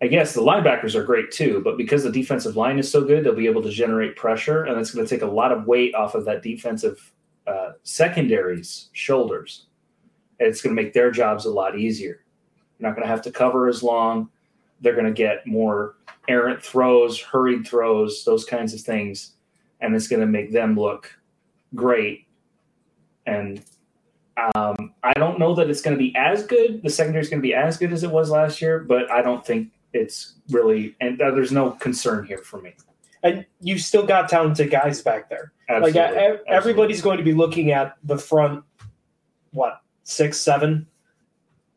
I guess the linebackers are great too, but because the defensive line is so good, they'll be able to generate pressure, and it's going to take a lot of weight off of that defensive uh, secondary's shoulders. And it's going to make their jobs a lot easier. You're not going to have to cover as long. They're going to get more errant throws, hurried throws, those kinds of things, and it's going to make them look great. And um, I don't know that it's going to be as good. The secondary is going to be as good as it was last year, but I don't think it's really. And uh, there's no concern here for me. And you still got talented guys back there. Absolutely. Like everybody's going to be looking at the front, what six, seven,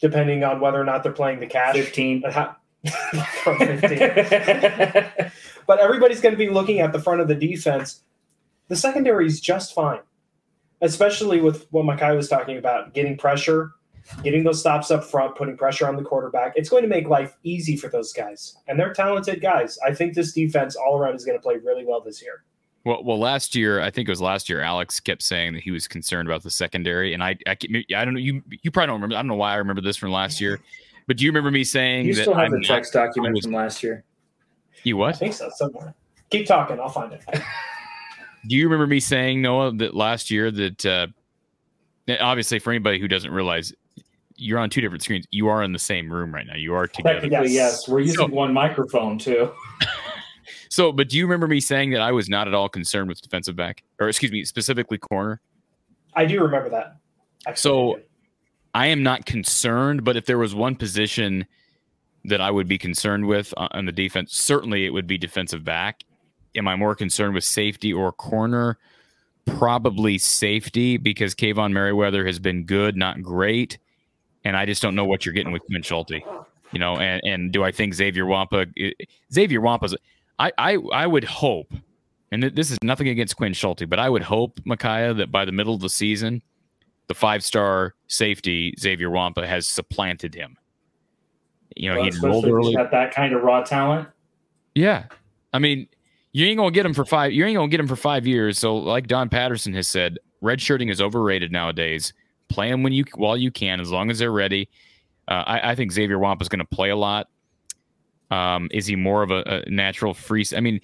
depending on whether or not they're playing the cash. Fifteen. From 15. [laughs] but everybody's going to be looking at the front of the defense. The secondary is just fine especially with what Makai was talking about, getting pressure, getting those stops up front, putting pressure on the quarterback. It's going to make life easy for those guys, and they're talented guys. I think this defense all around is going to play really well this year. Well, well, last year I think it was last year. Alex kept saying that he was concerned about the secondary, and I, I, I don't know. You, you probably don't remember. I don't know why I remember this from last year, but do you remember me saying you that still have I'm the text not- document was- from last year? You what? I think so somewhere. Keep talking, I'll find it. [laughs] Do you remember me saying Noah that last year that uh, obviously for anybody who doesn't realize you're on two different screens, you are in the same room right now. You are together. Technically, yes. We're using So- one microphone too. [laughs] So, but do you remember me saying that I was not at all concerned with defensive back, or excuse me, specifically corner? I do remember that. Actually, So- I am not concerned, but if there was one position that I would be concerned with on on the defense, certainly it would be defensive back. Am I more concerned with safety or corner? Probably safety because Kaevon Merriweather has been good, not great, and I just don't know what you're getting with Quinn Schulte. You know, and and do I think Xavier Nwankpa? Eh, Xavier Nwankpa's. I I I would hope, and this is nothing against Quinn Schulte, but I would hope Micaiah that by the middle of the season, the five star safety Xavier Nwankpa has supplanted him. You know, Well, he enrolled early. He's got that kind of raw talent. Yeah. I mean, you ain't gonna get him for five you ain't gonna get him for five years. So like Don Patterson has said, redshirting is overrated nowadays. Play them when you while you can, as long as they're ready. Uh, I, I think Xavier Nwankpa is going to play a lot. Um, is he more of a, a natural free? I mean,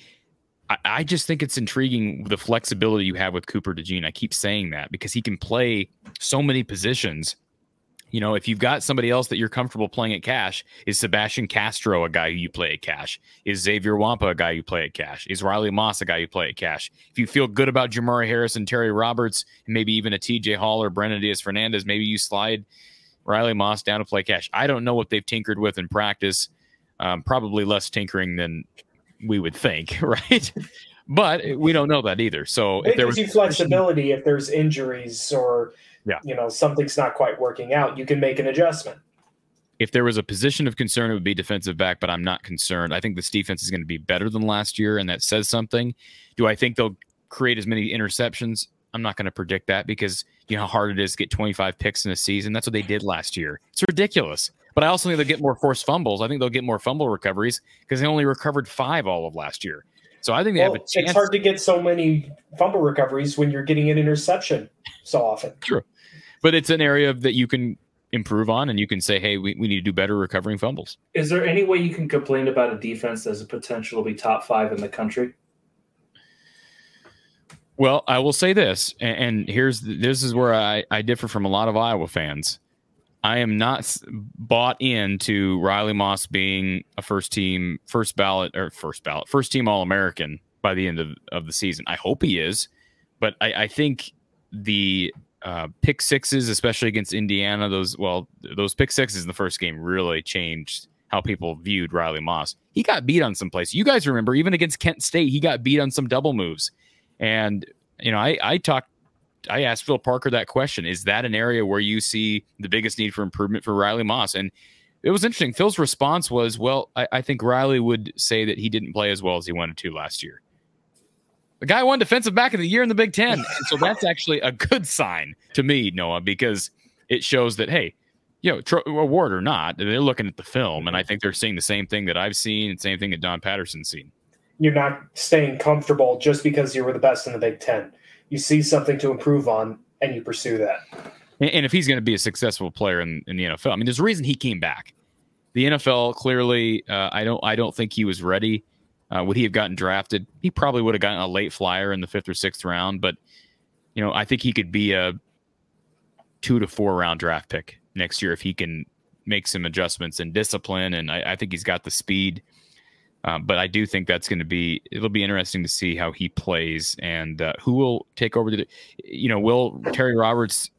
I, I just think it's intriguing the flexibility you have with Cooper DeJean. I keep saying that because he can play so many positions. You know, if you've got somebody else that you're comfortable playing at cash, is Sebastian Castro a guy who you play at cash? Is Xavier Nwankpa a guy you play at cash? Is Riley Moss a guy you play at cash? If you feel good about Jermari Harris and Terry Roberts, and maybe even a TJ Hall or Brenden Deasfernandes, maybe you slide Riley Moss down to play cash. I don't know what they've tinkered with in practice. Um, probably less tinkering than we would think, [laughs] right? But we don't know that either. So It if there gives was you flexibility if there's injuries or Yeah. you know something's not quite working out. You can make an adjustment. if there was a position of concern, it would be defensive back, but I'm not concerned. I think this defense is going to be better than last year, and that says something. Do I think they'll create as many interceptions? I'm not going to predict that because you know how hard it is to get 25 picks in a season. That's what they did last year. It's ridiculous. But I also think they'll get more forced fumbles. I think they'll get more fumble recoveries because they only recovered five all of last year. So I think they Well, have a chance. it's hard to get so many fumble recoveries when you're getting an interception so often. True. But it's an area that you can improve on and you can say, hey, we, we need to do better recovering fumbles. Is there any way you can complain about a defense that's a potential to be top five in the country? Well, I will say this, and, and here's this is where I, I differ from a lot of Iowa fans. I am not bought into Riley Moss being a first team, first ballot or first ballot, first team All American by the end of, of the season. I hope he is, but I, I think the uh, pick sixes, especially against Indiana, those well, those pick sixes in the first game really changed how people viewed Riley Moss. He got beat on some places. You guys remember, even against Kent State, he got beat on some double moves. And you know, I I talked, I asked Phil Parker that question: Is that an area where you see the biggest need for improvement for Riley Moss? And it was interesting. Phil's response was, "Well, I, I think Riley would say that he didn't play as well as he wanted to last year." The guy won defensive back of the year in the Big Ten, and so that's actually a good sign to me, Noah, because it shows that hey, you know, tro- award or not, they're looking at the film, and I think they're seeing the same thing that I've seen, and same thing that Don Patterson's seen. You're not staying comfortable just because you were the best in the Big Ten. You see something to improve on, and you pursue that. And, if he's going to be a successful player in, in the NFL, I mean, there's a reason he came back. The NFL clearly, uh, I don't, I don't think he was ready. Uh, would he have gotten drafted? He probably would have gotten a late flyer in the fifth or sixth round, but you know, I think he could be a two to four round draft pick next year if he can make some adjustments and discipline. And I, I think he's got the speed. Um, but I do think that's going to be it'll be interesting to see how he plays and uh, who will take over the you know will Terry Roberts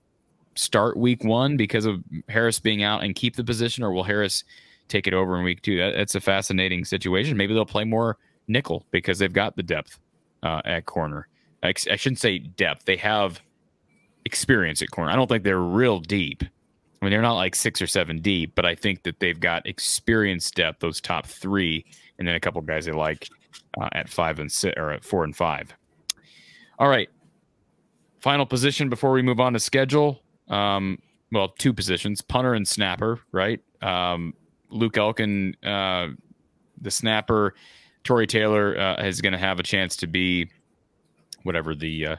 start week one because of Harris being out and keep the position or will Harris take it over in week two? That, that's a fascinating situation. Maybe they'll play more nickel because they've got the depth uh, at corner. I, I shouldn't say depth. They have experience at corner. I don't think they're real deep. I mean, they're not like six or seven deep, but I think that they've got experience depth, those top three, and then a couple guys they like uh, at five and six or at four and five. All right. Final position before we move on to schedule. Um, well, two positions, punter and snapper, right? Um, Luke Elkin, uh, the snapper, Tory Taylor uh, is going to have a chance to be whatever the uh,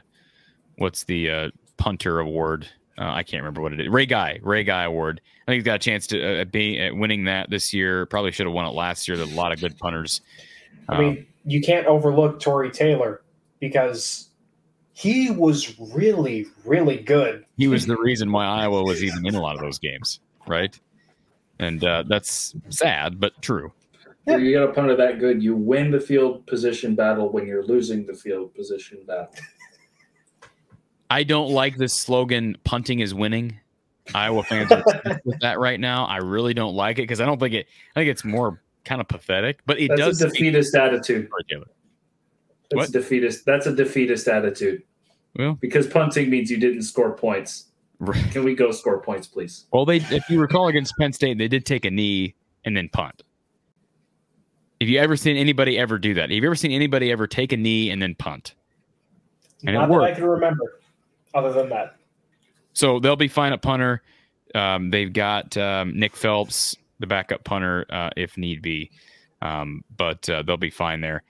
what's the uh, punter award uh, I can't remember what it is. Ray Guy, Ray Guy Award. I think he's got a chance to uh, be uh, winning that this year. Probably should have won it last year. There's a lot of good punters. I mean, you can't overlook Tory Taylor because he was really, really good. he was the reason why Iowa was even in a lot of those games, right? And uh, that's sad, but true. Where you got a punter that good, you win the field position battle when you're losing the field position battle. I don't like this slogan "punting is winning." Iowa fans are [laughs] with that right now. I really don't like it because I don't think it. I think it's more kind of pathetic, but it That's does a defeatist attitude. That's What? a defeatist. That's a defeatist attitude. Well, Because punting means you didn't score points. right. Can we go score points, please? Well, they if you recall against Penn State, they did take a knee and then punt. Have you ever seen anybody ever do that? Have you ever seen anybody ever take a knee and then punt? And it Not that I can remember. Other than that, So they'll be fine at punter. Um, they've got um, Nick Phelps, the backup punter, uh, if need be, um, but uh, they'll be fine there.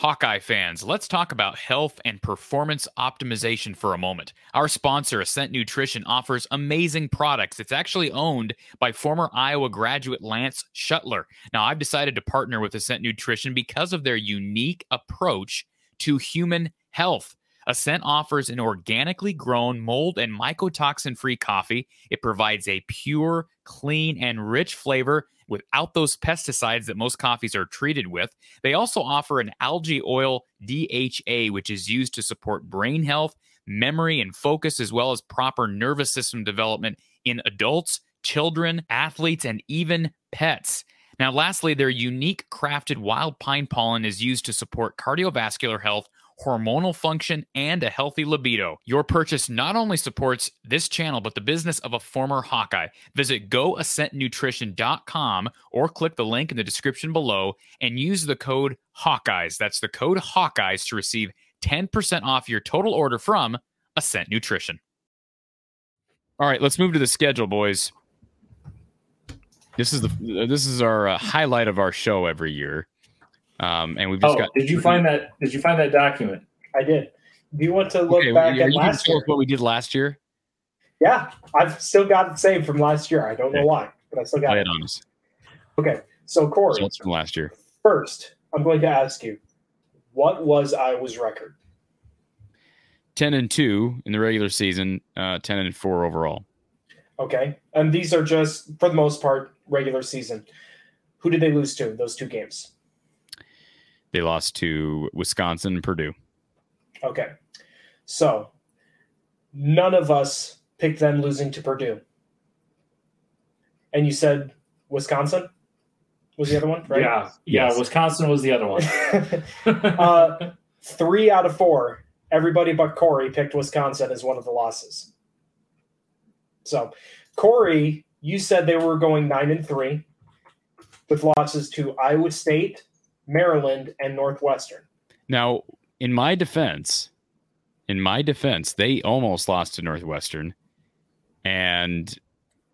Hawkeye fans, let's talk about health and performance optimization for a moment. Our sponsor, Ascent Nutrition, offers amazing products. It's actually owned by former Iowa graduate Lance Shuttler. Now, I've decided to partner with Ascent Nutrition because of their unique approach to human health. Ascent offers an organically grown, mold and mycotoxin free coffee. It provides a pure, clean, and rich flavor without those pesticides that most coffees are treated with. They also offer an algae oil DHA, which is used to support brain health, memory, and focus, as well as proper nervous system development in adults, children, athletes, and even pets. Now, lastly, their unique crafted wild pine pollen is used to support cardiovascular health hormonal function, and a healthy libido. Your purchase not only supports this channel, but the business of a former Hawkeye. Visit goascentnutrition.com or click the link in the description below and use the code Hawkeyes. That's the code Hawkeyes to receive 10% off your total order from Ascent Nutrition. All right, let's move to the schedule, boys. This is the this is our uh, highlight of our show every year. Um, and we've just Oh, got. did you find that? Did you find that document? I did. Do you want to look Okay, back are at you gonna last tell year? what we did last year? Yeah, I've still got it saved from last year. I don't know why, but I still got Lay it. it on us. Okay, so Corey, Results from last year. first, I'm going to ask you, what was Iowa's record? 10 and 2 in the regular season, uh, 10 and 4 overall. Okay, and these are just for the most part regular season. Who did they lose to? Those two games. They lost to Wisconsin and Purdue. Okay, so none of us picked them losing to Purdue. And you said Wisconsin was the other one, right? Yeah, yeah. Yes. Wisconsin was the other one. [laughs] Uh, three out of four, everybody but Corey picked Wisconsin as one of the losses. So, Corey, you said they were going nine and three with losses to Iowa State, Maryland, and Northwestern. Now, in my defense, in my defense, they almost lost to Northwestern. And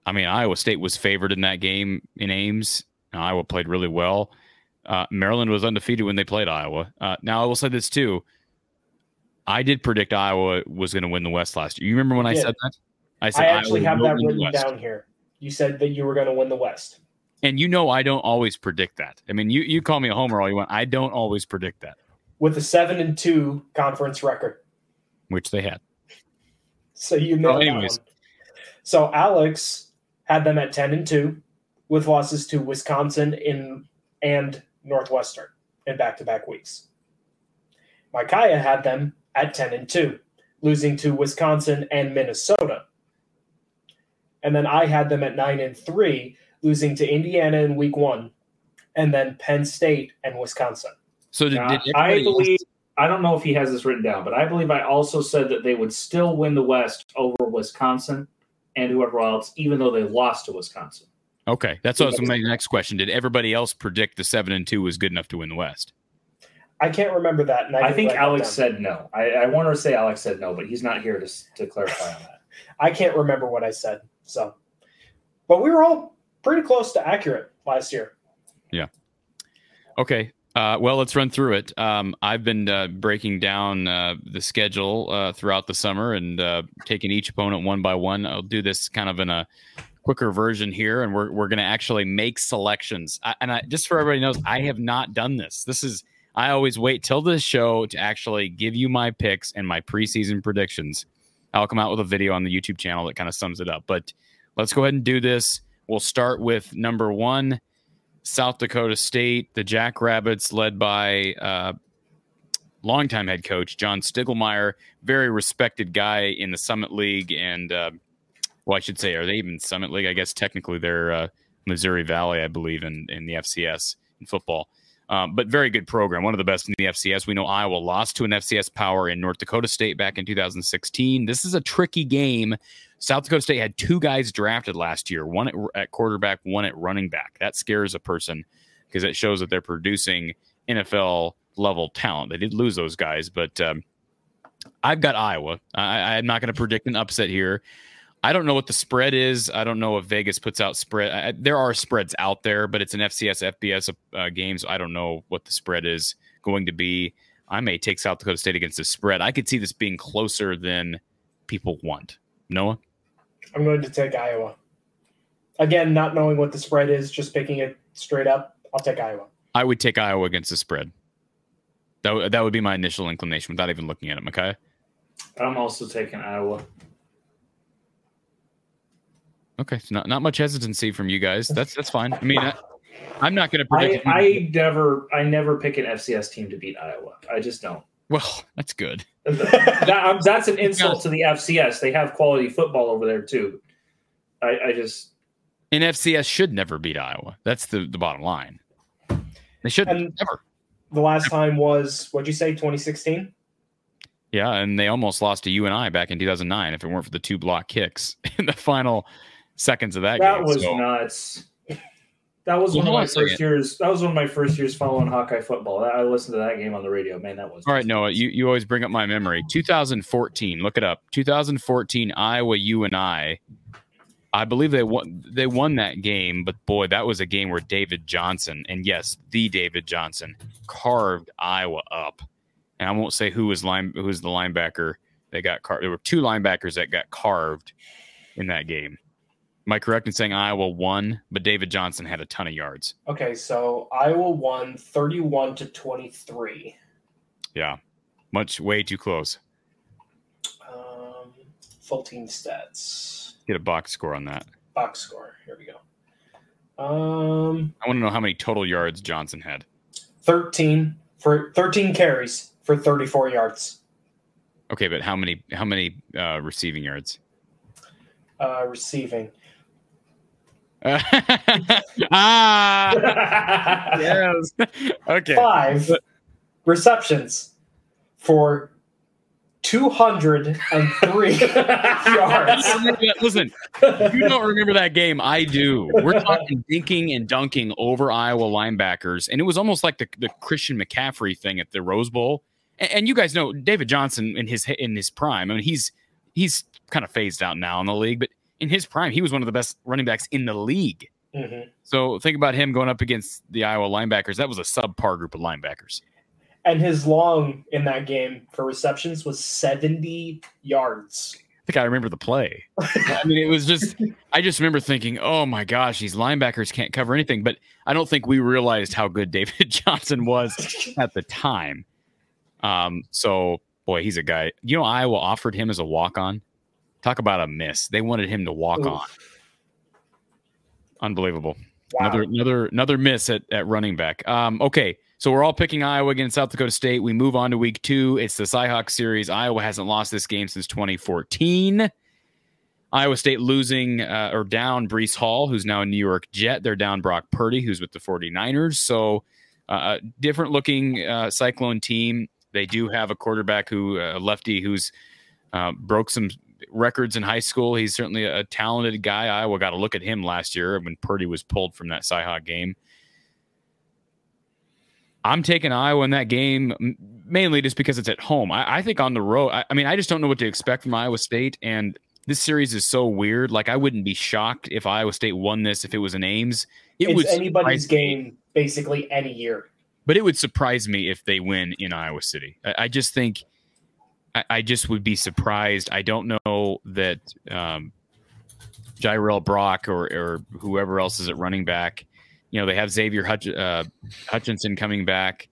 I mean, Iowa State was favored in that game in Ames. Iowa played really well. Uh, Maryland was undefeated when they played Iowa. Uh, now, I will say this too. I did predict Iowa was going to win the West last year. You remember when I did. said that? I said I actually Iowa have that written down here. You said that you were going to win the West. And you know, I don't always predict that. I mean, you you call me a homer all you want. I don't always predict that, with a seven and two conference record. which they had. So you know Well, anyways. So Alex had them at ten and two, with losses to Wisconsin in and Northwestern in back to back weeks. Micaiah had them at ten and two, losing to Wisconsin and Minnesota. And then I had them at nine and three, losing to Indiana in week one, and then Penn State and Wisconsin. So did, Now, did I believe. I don't know if he has this written down, but I believe I also said that they would still win the West over Wisconsin and whoever else, even though they lost to Wisconsin. Okay, that's what was my next question. Did everybody else predict the seven and two was good enough to win the West? I can't remember that. And I, I think Alex said no. I, I want to say Alex said no, but he's not here to, to clarify on that. [laughs] I can't remember what I said. So, but we were all pretty close to accurate last year. Yeah. Okay, uh, well, let's run through it. Um, I've been uh, breaking down uh, the schedule uh, throughout the summer and uh, taking each opponent one by one. I'll do this kind of in a quicker version here, and we're we're going to actually make selections. I, and I, just for everybody knows, I have not done this. This is I always wait till this show to actually give you my picks and my preseason predictions. I'll come out with a video on the YouTube channel that kind of sums it up. But let's go ahead and do this. We'll start with number one, South Dakota State, the Jackrabbits, led by uh, longtime head coach John Stiegelmeier, very respected guy in the Summit League, and uh, well, I should say, are they even Summit League? I guess technically they're uh, Missouri Valley, I believe, in in the FCS in football. Um, but very good program, one of the best in the FCS. We know Iowa lost to an FCS power in North Dakota State back in 2016. This is a tricky game. South Dakota State had two guys drafted last year, one at, at quarterback, one at running back. That scares a person because it shows that they're producing NFL level talent. They did lose those guys, but um, I've got Iowa. I, I'm not going to predict an upset here. I don't know what the spread is. I don't know if Vegas puts out spread. I, there are spreads out there, but it's an FCS FBS uh, game, so I don't know what the spread is going to be. I may take South Dakota State against the spread. I could see this being closer than people want. Noah, I'm going to take Iowa. Again, not knowing what the spread is, just picking it straight up. I'll take Iowa. I would take Iowa against the spread. That w- that would be my initial inclination without even looking at it. Okay. I'm also taking Iowa. Okay, so not not much hesitancy from you guys. That's that's fine. I mean, I, I'm not going to I, predict. I never I never pick an FCS team to beat Iowa. I just don't. well, that's good. [laughs] that, um, that's an insult to the FCS. They have quality football over there too. I, I just And FCS should never beat Iowa. That's the the bottom line. They should never. The last time was what'd you say, 2016? Yeah, and they almost lost to you and I back in 2009 if it weren't for the two block kicks [laughs] in the final seconds of that, game that game. was So- nuts. That was Well, one of hold my on first years. That was one of my first years following Hawkeye football. I listened to that game on the radio. Man, that was All right, Noah, you, you always bring up my memory. 2014, look it up. 2014, Iowa, you and I. I believe they won. They won that game, but boy, that was a game where David Johnson, and yes, the David Johnson, carved Iowa up. And I won't say who was line who was the linebacker that got carved. There were two linebackers that got carved in that game. Am I correct in saying Iowa won, but David Johnson had a ton of yards? Okay, so Iowa won 31 to 23. Yeah, much way too close. Um, full team stats. Get a box score on that. Box score. Here we go. Um, I want to know how many total yards Johnson had. 13 for 13 carries for 34 yards. Okay, but how many how many uh, receiving yards? Uh, receiving. [laughs] ah, yes. Okay. Five receptions for 203 [laughs] yards. Listen, you don't remember that game, I do. We're talking dinking and dunking over Iowa linebackers, and it was almost like the, the Christian McCaffrey thing at the Rose Bowl. And, and you guys know David Johnson in his in his prime. I mean, he's he's kind of phased out now in the league, but in his prime, he was one of the best running backs in the league. Mhm. So think about him going up against the Iowa linebackers. That was a subpar group of linebackers. And his long in that game for receptions was 70 yards. I think I remember the play. I mean, it was just, [laughs] I just remember thinking, oh my gosh, these linebackers can't cover anything. But I don't think we realized how good [laughs] David Johnson was at the time. Um, so, boy, he's a guy. You know, Iowa offered him as a walk on. Talk about a miss. They wanted him to walk Oof. on. Unbelievable. Wow. Another another another miss at, at running back. Um, okay, so we're all picking Iowa against South Dakota State. We move on to week two. It's the Cyhawk series. Iowa hasn't lost this game since 2014. Iowa State losing uh, or down Breece Hall, who's now a New York Jet. They're down Brock Purdy, who's with the 49ers. So uh, different looking uh, Cyclone team. They do have a quarterback who, uh, lefty, who's uh, broke some records in high school. He's certainly a talented guy. Iowa got a look at him last year when Purdy was pulled from that Cyhawk game. I'm taking Iowa in that game mainly just because it's at home. I, I think on the road, I, I mean, I just don't know what to expect from Iowa State. And this series is so weird. Like, I wouldn't be shocked if Iowa State won this if it was in Ames. It it's would anybody's game basically any year. but it would surprise me if they win in Iowa City. I, I just think I, I just would be surprised. I don't know that um, Jirehl Brock or, or whoever else is at running back. You know, they have Xavier Hutch, uh, Hutchinson coming back.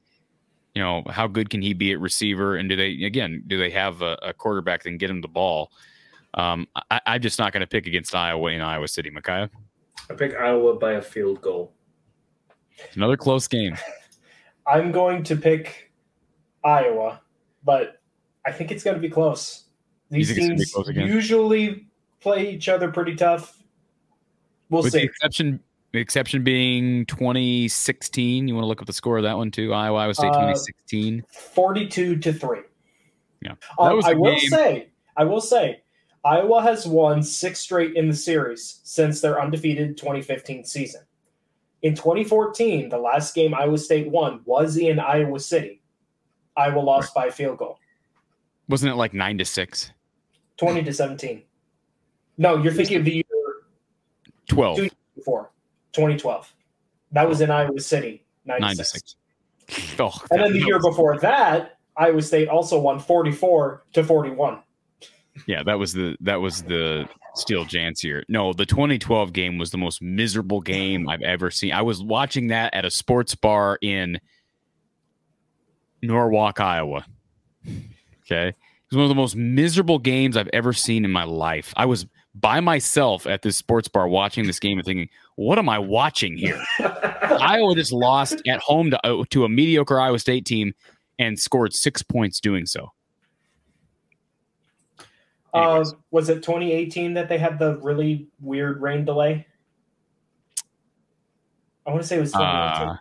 You know, how good can he be at receiver? And do they again? Do they have a, a quarterback that can get him the ball? Um, I, I'm just not going to pick against Iowa in Iowa City, Micaiah. I pick Iowa by a field goal. It's another close game. [laughs] I'm going to pick Iowa, but I think it's going to be close. These think gonna be teams close usually play each other pretty tough. We'll With the see. exception, the exception being 2016. You want to look up the score of that one too? Iowa, Iowa State Uh, 2016. 42 to 3. Yeah. Um, I will game- say, I will say, Iowa has won six straight in the series since their undefeated 2015 season. In 2014, the last game Iowa State won was in Iowa City. Iowa lost by a field goal, Wasn't it like nine to six? 20 to 17. No, you're thinking of the year 12. Two- before, 2012. That was in Iowa City, 9 to 6. [laughs] Oh, And then the year before that, Iowa State also won 44 to 41. Yeah, that was the that was the Steele Jantz year. No, the 2012 game was the most miserable game I've ever seen. I was watching that at a sports bar in Norwalk, Iowa. Okay. It was one of the most miserable games I've ever seen in my life. I was by myself at this sports bar watching this game and thinking, what am I watching here? [laughs] Iowa just lost at home to, uh, to a mediocre Iowa State team and scored six points doing so. Uh, was it 2018 that they had the really weird rain delay? I want to say it was 2018. Uh,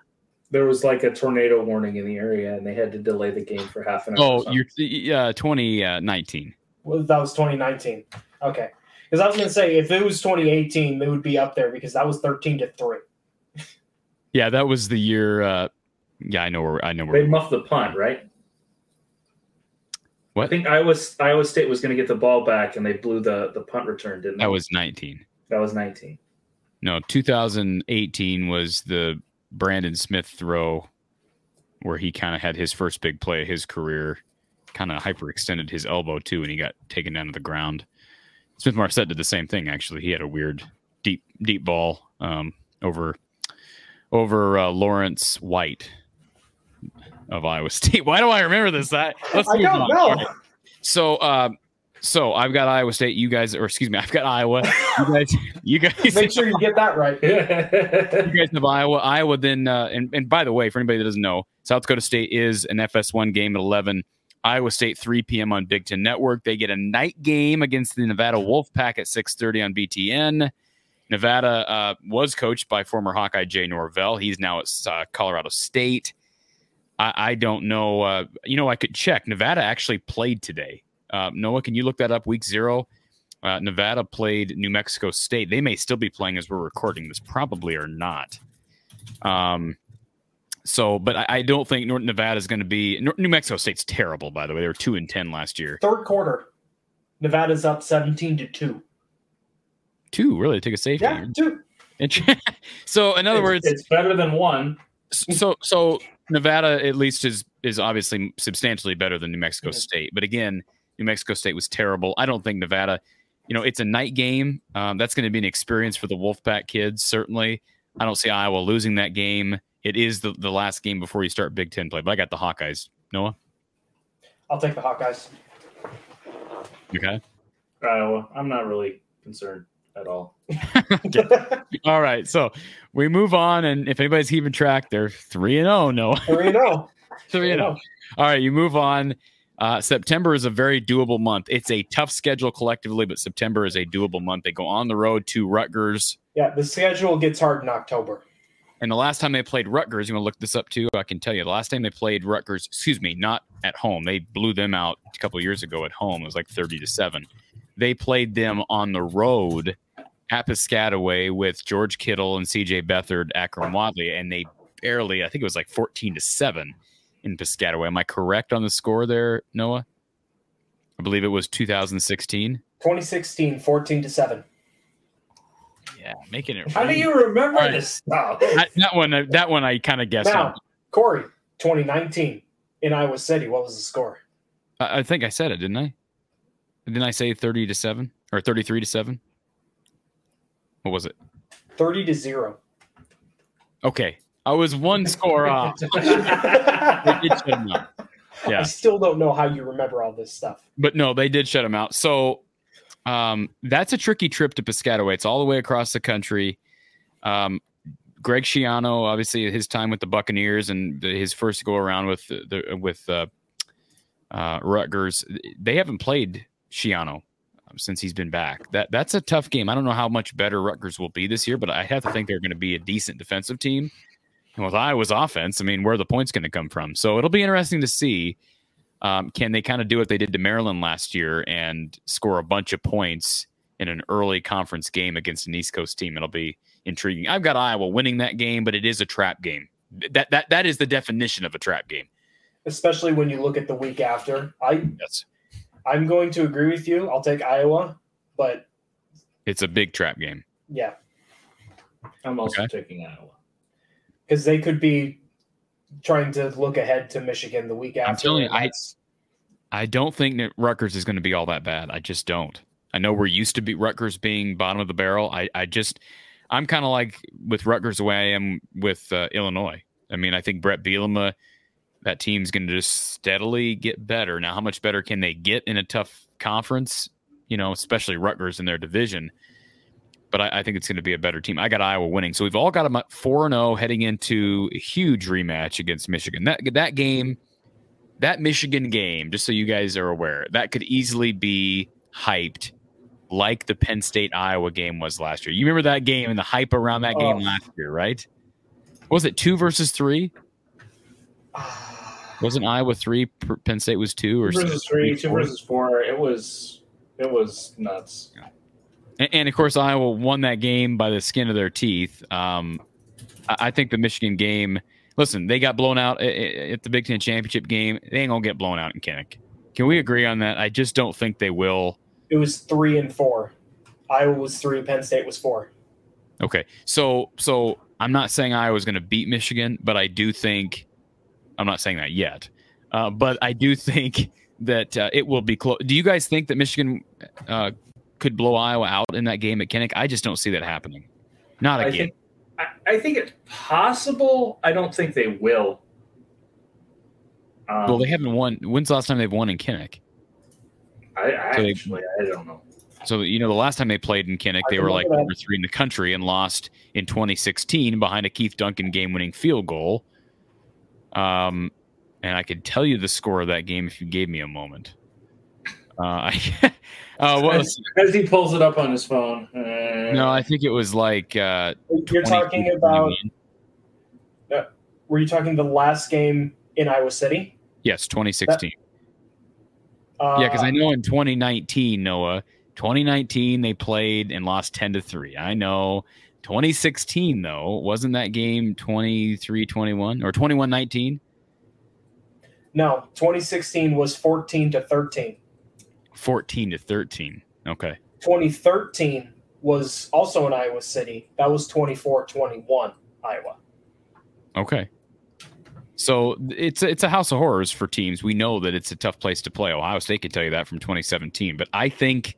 there was like a tornado warning in the area, and they had to delay the game for half an hour. oh, something. you're uh, 2019. Well, that was 2019. Okay. Because I was going to say, if it was 2018, it would be up there because that was 13 to 3. [laughs] Yeah, that was the year. Uh, yeah, I know where I know where they muffed the punt, right? What? I think Iowa Iowa State was going to get the ball back, and they blew the the punt return, didn't they? That was 19. That was 19. No, 2018 was the Brandon Smith throw where he kind of had his first big play of his career, kind of hyperextended his elbow too, and he got taken down to the ground. Smith Marsette did the same thing. Actually, he had a weird deep deep ball um, over over uh, Lawrence White of Iowa [laughs] State. Why do I remember this? I, let's I don't on. know. Okay. So, uh, so I've got Iowa State. You guys, or excuse me, I've got Iowa. You guys, [laughs] you guys, Make sure you get that right. [laughs] you guys have Iowa. Iowa then, uh, and, and by the way, for anybody that doesn't know, South Dakota State is an FS1 game at 11. Iowa State 3 p.m. on Big Ten Network. They get a night game against the Nevada Wolfpack at 6:30 on BTN. Nevada uh, was coached by former Hawkeye Jay Norvell. He's now at uh, Colorado State. I, I don't know. Uh, you know, I could check. Nevada actually played today. Uh, Noah, can you look that up? Week zero. Uh, Nevada played New Mexico State. They may still be playing as we're recording this, probably or not. Um, so, but I, I don't think North Nevada is going to be. New Mexico State's terrible, by the way. They were two and ten last year. Third quarter, Nevada's up 17 to 2. Two, really? Take a safety. Yeah, 2. [laughs] so, in other it's, words, it's better than one. so so Nevada at least is is obviously substantially better than New Mexico Mhm. State. But again, New Mexico State was terrible. I don't think Nevada. You know, it's a night game. Um, that's going to be an experience for the Wolfpack kids. Certainly, I don't see Iowa losing that game. It is the, the last game before you start Big Ten play. But I got the Hawkeyes. Noah, I'll take the Hawkeyes. okay. Iowa. I'm not really concerned at all. [laughs] All right, so we move on, and if anybody's keeping track, they're three and zero. Noah, 3 0. [laughs] three and zero. All right, you move on. Uh, September is a very doable month. It's a tough schedule collectively, but September is a doable month. They go on the road to Rutgers. Yeah, the schedule gets hard in October. And the last time they played Rutgers, you want to look this up too? I can tell you. The last time they played Rutgers, excuse me, not at home. They blew them out a couple years ago at home. It was like 30 to 7. They played them on the road at Piscataway with George Kittle and CJ Beathard, Akrum Wadley, and they barely, I think it was like 14 to 7 in Piscataway. Am I correct on the score there, Noah? I believe it was 2016. 2016, 14 to 7. Yeah, making it. How do you remember right. this stuff? I- that one? That one I kind of guessed. Now, on. Corey, 2019 in Iowa City. What was the score? I, I think I said it, didn't I? Didn't I say thirty to seven or thirty-three to seven? What was it? 30 to 0. Okay, I was one score off. [laughs] Did shut him out. I still don't know how you remember all this stuff. but no, they did shut him out. So um, that's a tricky trip to Piscataway. It's all the way across the country. Um, Greg Schiano, obviously, his time with the Buccaneers and the, his first go around with the, the with uh, uh, Rutgers, they haven't played Schiano um, since he's been back. That that's a tough game. I don't know how much better Rutgers will be this year, but I have to think they're going to be a decent defensive team. And with Iowa's offense, I mean, where are the points going to come from? So it'll be interesting to see. Um, can they kind of do what they did to Maryland last year and score a bunch of points in an early conference game against an East Coast team? It'll be intriguing. I've got Iowa winning that game, but it is a trap game. That that that is the definition of a trap game. Especially when you look at the week after. I Yes, I'm going to agree with you. I'll take Iowa, but it's a big trap game. yeah, I'm also Okay. taking Iowa. Because they could be trying to look ahead to Michigan the week after. I'm telling you, I- I don't think that Rutgers is going to be all that bad. I just don't. I know we're used to be Rutgers being bottom of the barrel. I, I just, I'm kind of like with Rutgers the way I am with uh, Illinois. I mean, I think Bret Bielema, that team's going to just steadily get better. Now, how much better can they get in a tough conference? You know, especially Rutgers in their division. But I, I think it's going to be a better team. I got Iowa winning, so we've all got them at four and zero heading into a huge rematch against Michigan. That that game that Michigan game, just so you guys are aware, that could easily be hyped like the Penn State Iowa game was last year. You remember that game and the hype around that game Oh. last year, right? Was it two versus three? Wasn't Iowa three? Penn State was two, or Two versus three, two four? versus four. It was it was nuts. And, and of course, Iowa won that game by the skin of their teeth. Um, I, I think the Michigan game. Listen, they got blown out at, at the Big Ten championship game. They ain't gonna get blown out in Kinnick. Can we agree on that? I just don't think they will. it was three and four. Iowa was three, Penn State was four. Okay, so so I'm not saying Iowa's going to beat Michigan, but I do think I'm not saying that yet. Uh, but I do [laughs] think that uh, it will be close. Do you guys think that Michigan uh, could blow Iowa out in that game at Kinnick? I just don't see that happening. Not I again. think, I, I think it's possible. I don't think they will. Um, well, they haven't won. When's the last time they've won in Kinnick? I, I so they- actually, I don't know. So you know, the last time they played in Kinnick, they were like that. number three in the country and lost in 2016 behind a Keith Duncan game-winning field goal. Um, and I could tell you the score of that game if you gave me a moment. Uh, [laughs] uh, what was, [laughs] As he pulls it up on his phone. Uh, no, I think it was like uh, You're talking about, 21. were you talking the last game in Iowa City? yes, 2016. Uh, yeah, because I know in 2019, Noah, 2019 they played and lost 10 to three. I know. 2016 though, wasn't that game 23-21 or 21-19? No, 2016 was 14 to 13. 14 to 13. Okay. 2013 was also in Iowa City. That was 24 21 Iowa. Okay. So it's a, it's a house of horrors for teams. We know that it's a tough place to play. Ohio State can tell you that from 2017. But I think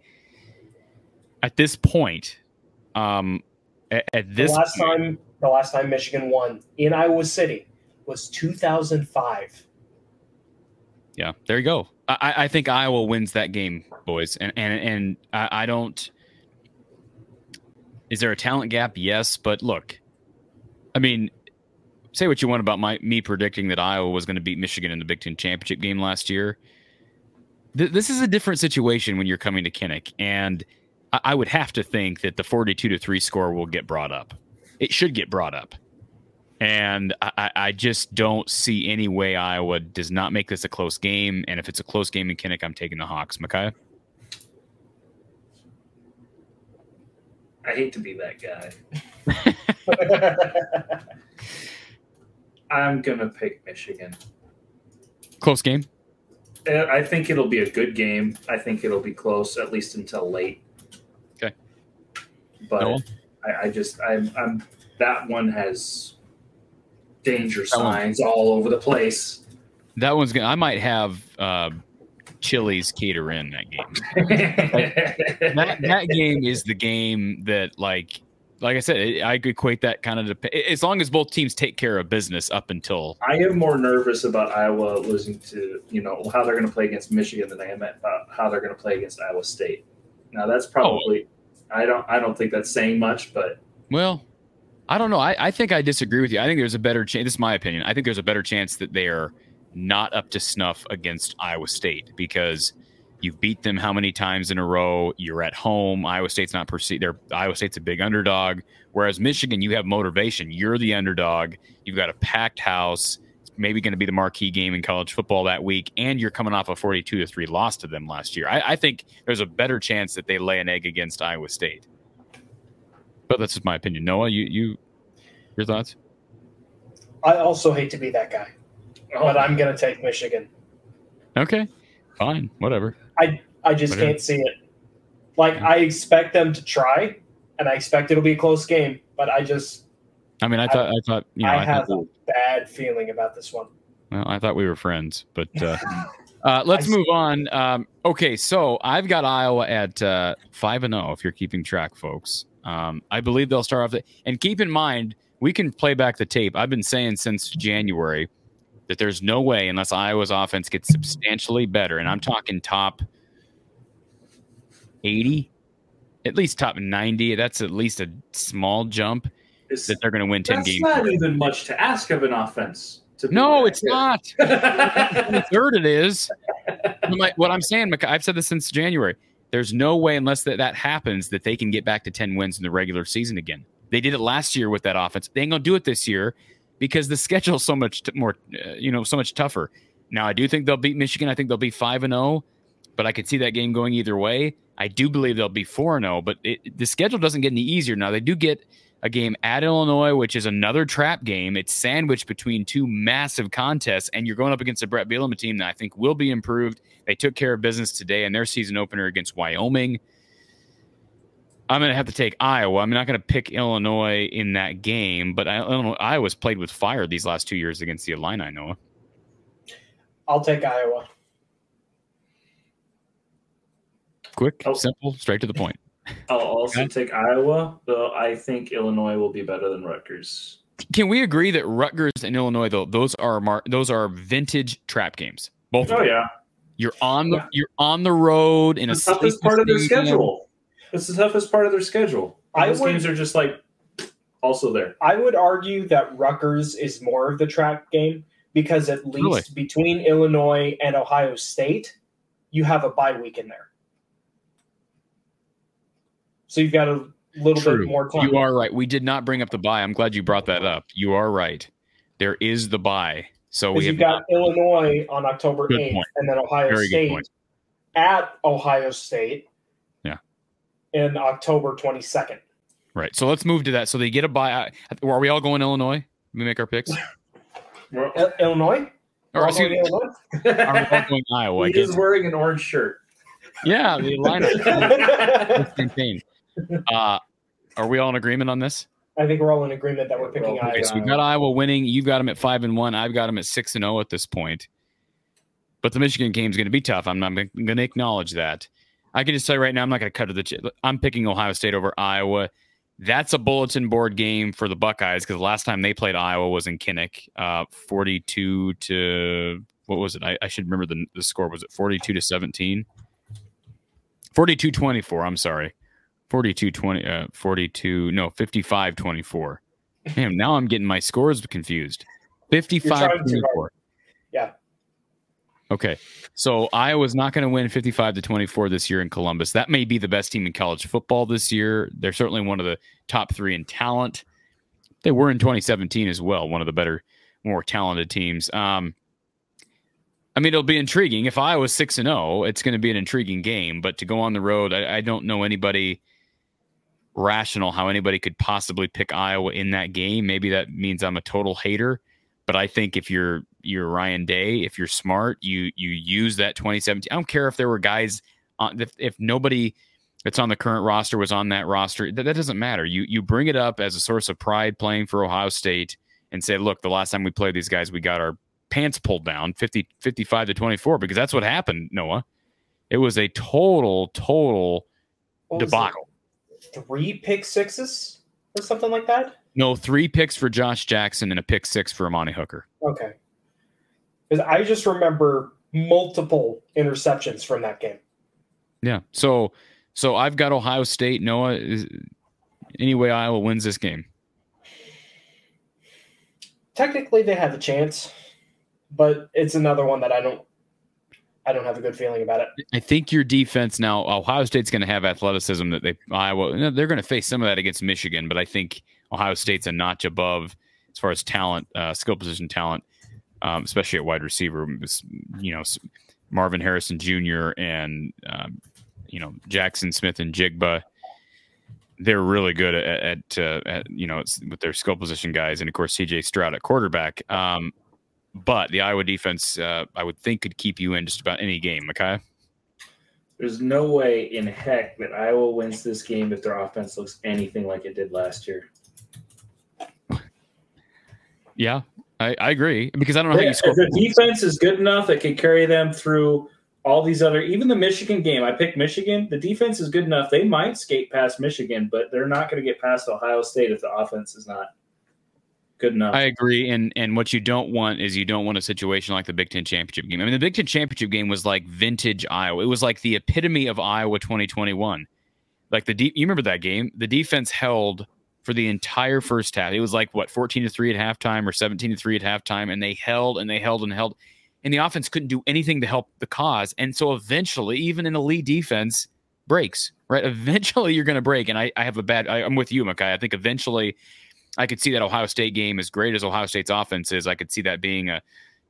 at this point, um, at, at this the last point- time the last time Michigan won in Iowa City was 2005. Yeah, there you go. I, I think Iowa wins that game, boys, and and and I, I don't. Is there a talent gap? Yes, but look, I mean, say what you want about my me predicting that Iowa was going to beat Michigan in the Big Ten championship game last year. Th- this is a different situation when you're coming to Kinnick, and I, I would have to think that the 42 to three score will get brought up. It should get brought up. And I, I- just don't see any way Iowa does not make this a close game. And if it's a close game in Kinnick, I'm taking the Hawks. Micaiah? I hate to be that guy. [laughs] I'm gonna pick Michigan. Close game? Uh, I think it'll be a good game. I think it'll be close, at least until late. Okay. But Noel? I, I just I'm I'm that one has danger signs all over the place. That one's going to, I might have uh, Chili's cater in that game. [laughs] that that game is the game that like like I said, it, I could equate that kind of to, as long as both teams take care of business up until I am more nervous about Iowa losing to you know how they're going to play against Michigan than I am about how they're going to play against Iowa State. Now that's probably I don't I don't think that's saying much, but well, I don't know. I, I think I disagree with you. I think there's a better chance. This is my opinion. I think there's a better chance that they are not up to snuff against Iowa State because you've beat them how many times in a row? You're at home. Iowa State's not perceived. They're Iowa State's a big underdog. Whereas Michigan, you have motivation. You're the underdog. You've got a packed house. It's maybe going to be the marquee game in college football that week, and you're coming off a 42 to three loss to them last year. I, I think there's a better chance that they lay an egg against Iowa State. But that's just my opinion. Noah, you you your thoughts? I also hate to be that guy, oh, but I'm going to take Michigan. Okay, fine, whatever. I I just Okay. can't see it. Like I expect them to try, and I expect it'll be a close game, but I just I mean, I thought I thought you know I I, have thought, a bad feeling about this one. well, I thought we were friends, but uh, [laughs] uh, let's move on. Um, okay, so I've got Iowa at uh, five and zero. If you're keeping track, folks, um, I believe they'll start off. The, and keep in mind, we can play back the tape. I've been saying since January that there's no way unless Iowa's offense gets substantially better, and I'm talking top eighty, at least top ninety. That's at least a small jump it's, that they're going to win ten that's games. not even much to ask of an offense. No, it's not. [laughs] Third, it is. What I'm saying, I've said this since January. There's no way, unless that, that happens, that they can get back to 10 wins in the regular season again. They did it last year with that offense. They ain't gonna do it this year because the [laughs] schedule's so much t- more, uh, you know, so much tougher. Now, I do think they'll beat Michigan. I think they'll be five and zero, but I could see that game going either way. I do believe they'll be four and zero, but it, the schedule doesn't get any easier. Now they do get a game at Illinois, which is another trap game. It's sandwiched between two massive contests, and you're going up against a Bret Bielema team that I think will be improved. They took care of business today in their season opener against Wyoming. I'm going to have to take Iowa. I'm not going to pick Illinois in that game, but I, Illinois, Iowa's played with fire these last two years against the Illini, Noah. I'll take Iowa. Quick, Oh. simple, straight to the point. I'll also Okay. take Iowa, though I think Illinois will be better than Rutgers. Can we agree that Rutgers and Illinois, though, those are mar- those are vintage trap games? Both. of Oh them. yeah, You're on the Yeah. you're on the road in a the toughest part of their schedule. It's the toughest part of their schedule. I Those would- games are just like also there. I would argue that Rutgers is more of the trap game because at least Really? between Illinois and Ohio State, you have a bye week in there. So you've got a little True. bit more time. You are right. We did not bring up the buy. I'm glad you brought that up. You are right. There is the buy. So we have you've got not, Illinois on October Good 8th point. and then Ohio Very State at Ohio State. Yeah. In October 22nd. right. So let's move to that. So they get a buy. Are we all going Illinois? We make our picks. [laughs] Illinois? Or excuse going me, are we going [laughs] Iowa? He is wearing an orange shirt. Yeah, the lineup. [laughs] Maintain. Uh, are we all in agreement on this? I think we're all in agreement that we're picking Okay, Iowa. So we've got Iowa winning. You've got them at five and one. I've got them at six and zero at this point. But the Michigan game is going to be tough. I'm not going to acknowledge that. I can just tell you right now, I'm not going to cut to the. Ch- I'm picking Ohio State over Iowa. That's a bulletin board game for the Buckeyes because the last time they played Iowa was in Kinnick, uh, 42 to what was it? I, I should remember the, the score. Was it 42 to 17? 42 24. I'm sorry. 42 20, uh, 42, no, 55 24. Damn, now I'm getting my scores confused. 55 24 Yeah. Okay. So Iowa's not going to win 55 to 24 this year in Columbus. That may be the best team in college football this year. They're certainly one of the top three in talent. They were in 2017 as well, one of the better, more talented teams. Um, I mean, it'll be intriguing. If Iowa's 6 and 0, it's going to be an intriguing game. But to go on the road, I, I don't know anybody rational how anybody could possibly pick Iowa in that game. Maybe that means I'm a total hater. But I think if you're you're Ryan Day, if you're smart, you you use that 2017. I don't care if there were guys on if, if nobody that's on the current roster was on that roster. That, that doesn't matter. You you bring it up as a source of pride playing for Ohio State and say, look, the last time we played these guys, we got our pants pulled down 50 55 to 24 because that's what happened, Noah. It was a total total debacle. Three pick sixes or something like that? No, three picks for Josh Jackson and a pick six for Amani Hooker. Okay. Because I just remember multiple interceptions from that game. Yeah. So so I've got Ohio State. Noah is anyway Iowa wins this game. Technically, they have a chance, but it's another one that I don't. I don't have a good feeling about it. I think your defense now Ohio State's going to have athleticism that they Iowa they're going to face some of that against Michigan, but I think Ohio State's a notch above as far as talent, uh, skill position talent, um, especially at wide receiver. You know, Marvin Harrison Jr. and um, you know Jaxon Smith-Njigba. They're really good at, at, uh, at you know with their skill position guys, and of course C.J. Stroud at quarterback. Um, but the Iowa defense, uh, I would think, could keep you in just about any game. Okay. There's no way in heck that Iowa wins this game if their offense looks anything like it did last year. Yeah, I, I agree because I don't know how you score. the defense is good enough that could carry them through all these other, even the Michigan game. I picked Michigan. The defense is good enough; they might skate past Michigan, but they're not going to get past Ohio State if the offense is not good enough. I agree, and and what you don't want is you don't want a situation like the Big Ten championship game. I mean, the Big Ten championship game was like vintage Iowa. It was like the epitome of Iowa 2021. Like the de- you remember that game? The defense held for the entire first half. It was like what 14 to 3 at halftime or 17 to 3 at halftime and they held and they held and held and the offense couldn't do anything to help the cause. And so eventually even an elite defense breaks, right? [laughs] Eventually you're going to break and I, I have a bad I, I'm with you, Makai. I think eventually I could see that Ohio State game as great as Ohio State's offense is. I could see that being a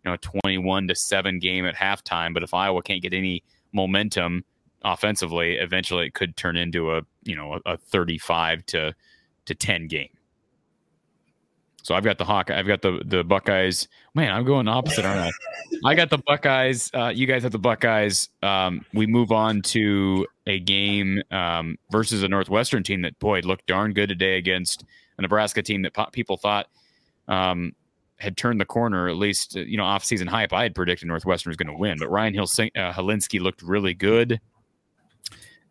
you know 21 to 7 game at halftime, but if Iowa can't get any momentum offensively, eventually it could turn into a, you know, a, a 35 to to 10 game. So I've got the Hawk. I've got the the Buckeyes. Man, I'm going opposite, aren't I? I got the Buckeyes. Uh, you guys have the Buckeyes. Um, we move on to a game um, versus a Northwestern team that boy looked darn good today against a Nebraska team that po- people thought um, had turned the corner. At least uh, you know off season hype. I had predicted Northwestern was going to win, but Ryan Hill uh, Hilinski looked really good.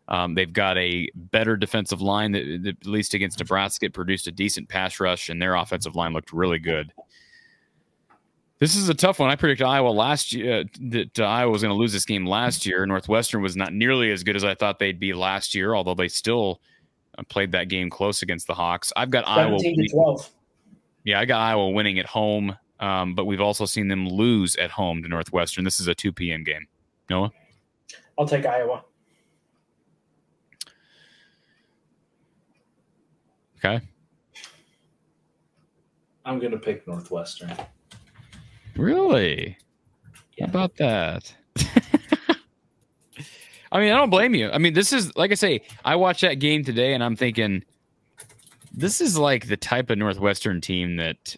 Um, they've got a better defensive line that, that, at least against Nebraska, produced a decent pass rush, and their offensive line looked really good. This is a tough one. I predicted Iowa last year uh, that uh, Iowa was going to lose this game last year. Northwestern was not nearly as good as I thought they'd be last year, although they still played that game close against the Hawks. I've got Iowa. To 12. Yeah, I got Iowa winning at home, um, but we've also seen them lose at home to Northwestern. This is a 2 p.m. game. Noah? I'll take Iowa. Okay. I'm going to pick Northwestern. Really? Yeah. How about that? I mean, I don't blame you. I mean, this is like I say, I watched that game today and I'm thinking this is like the type of Northwestern team that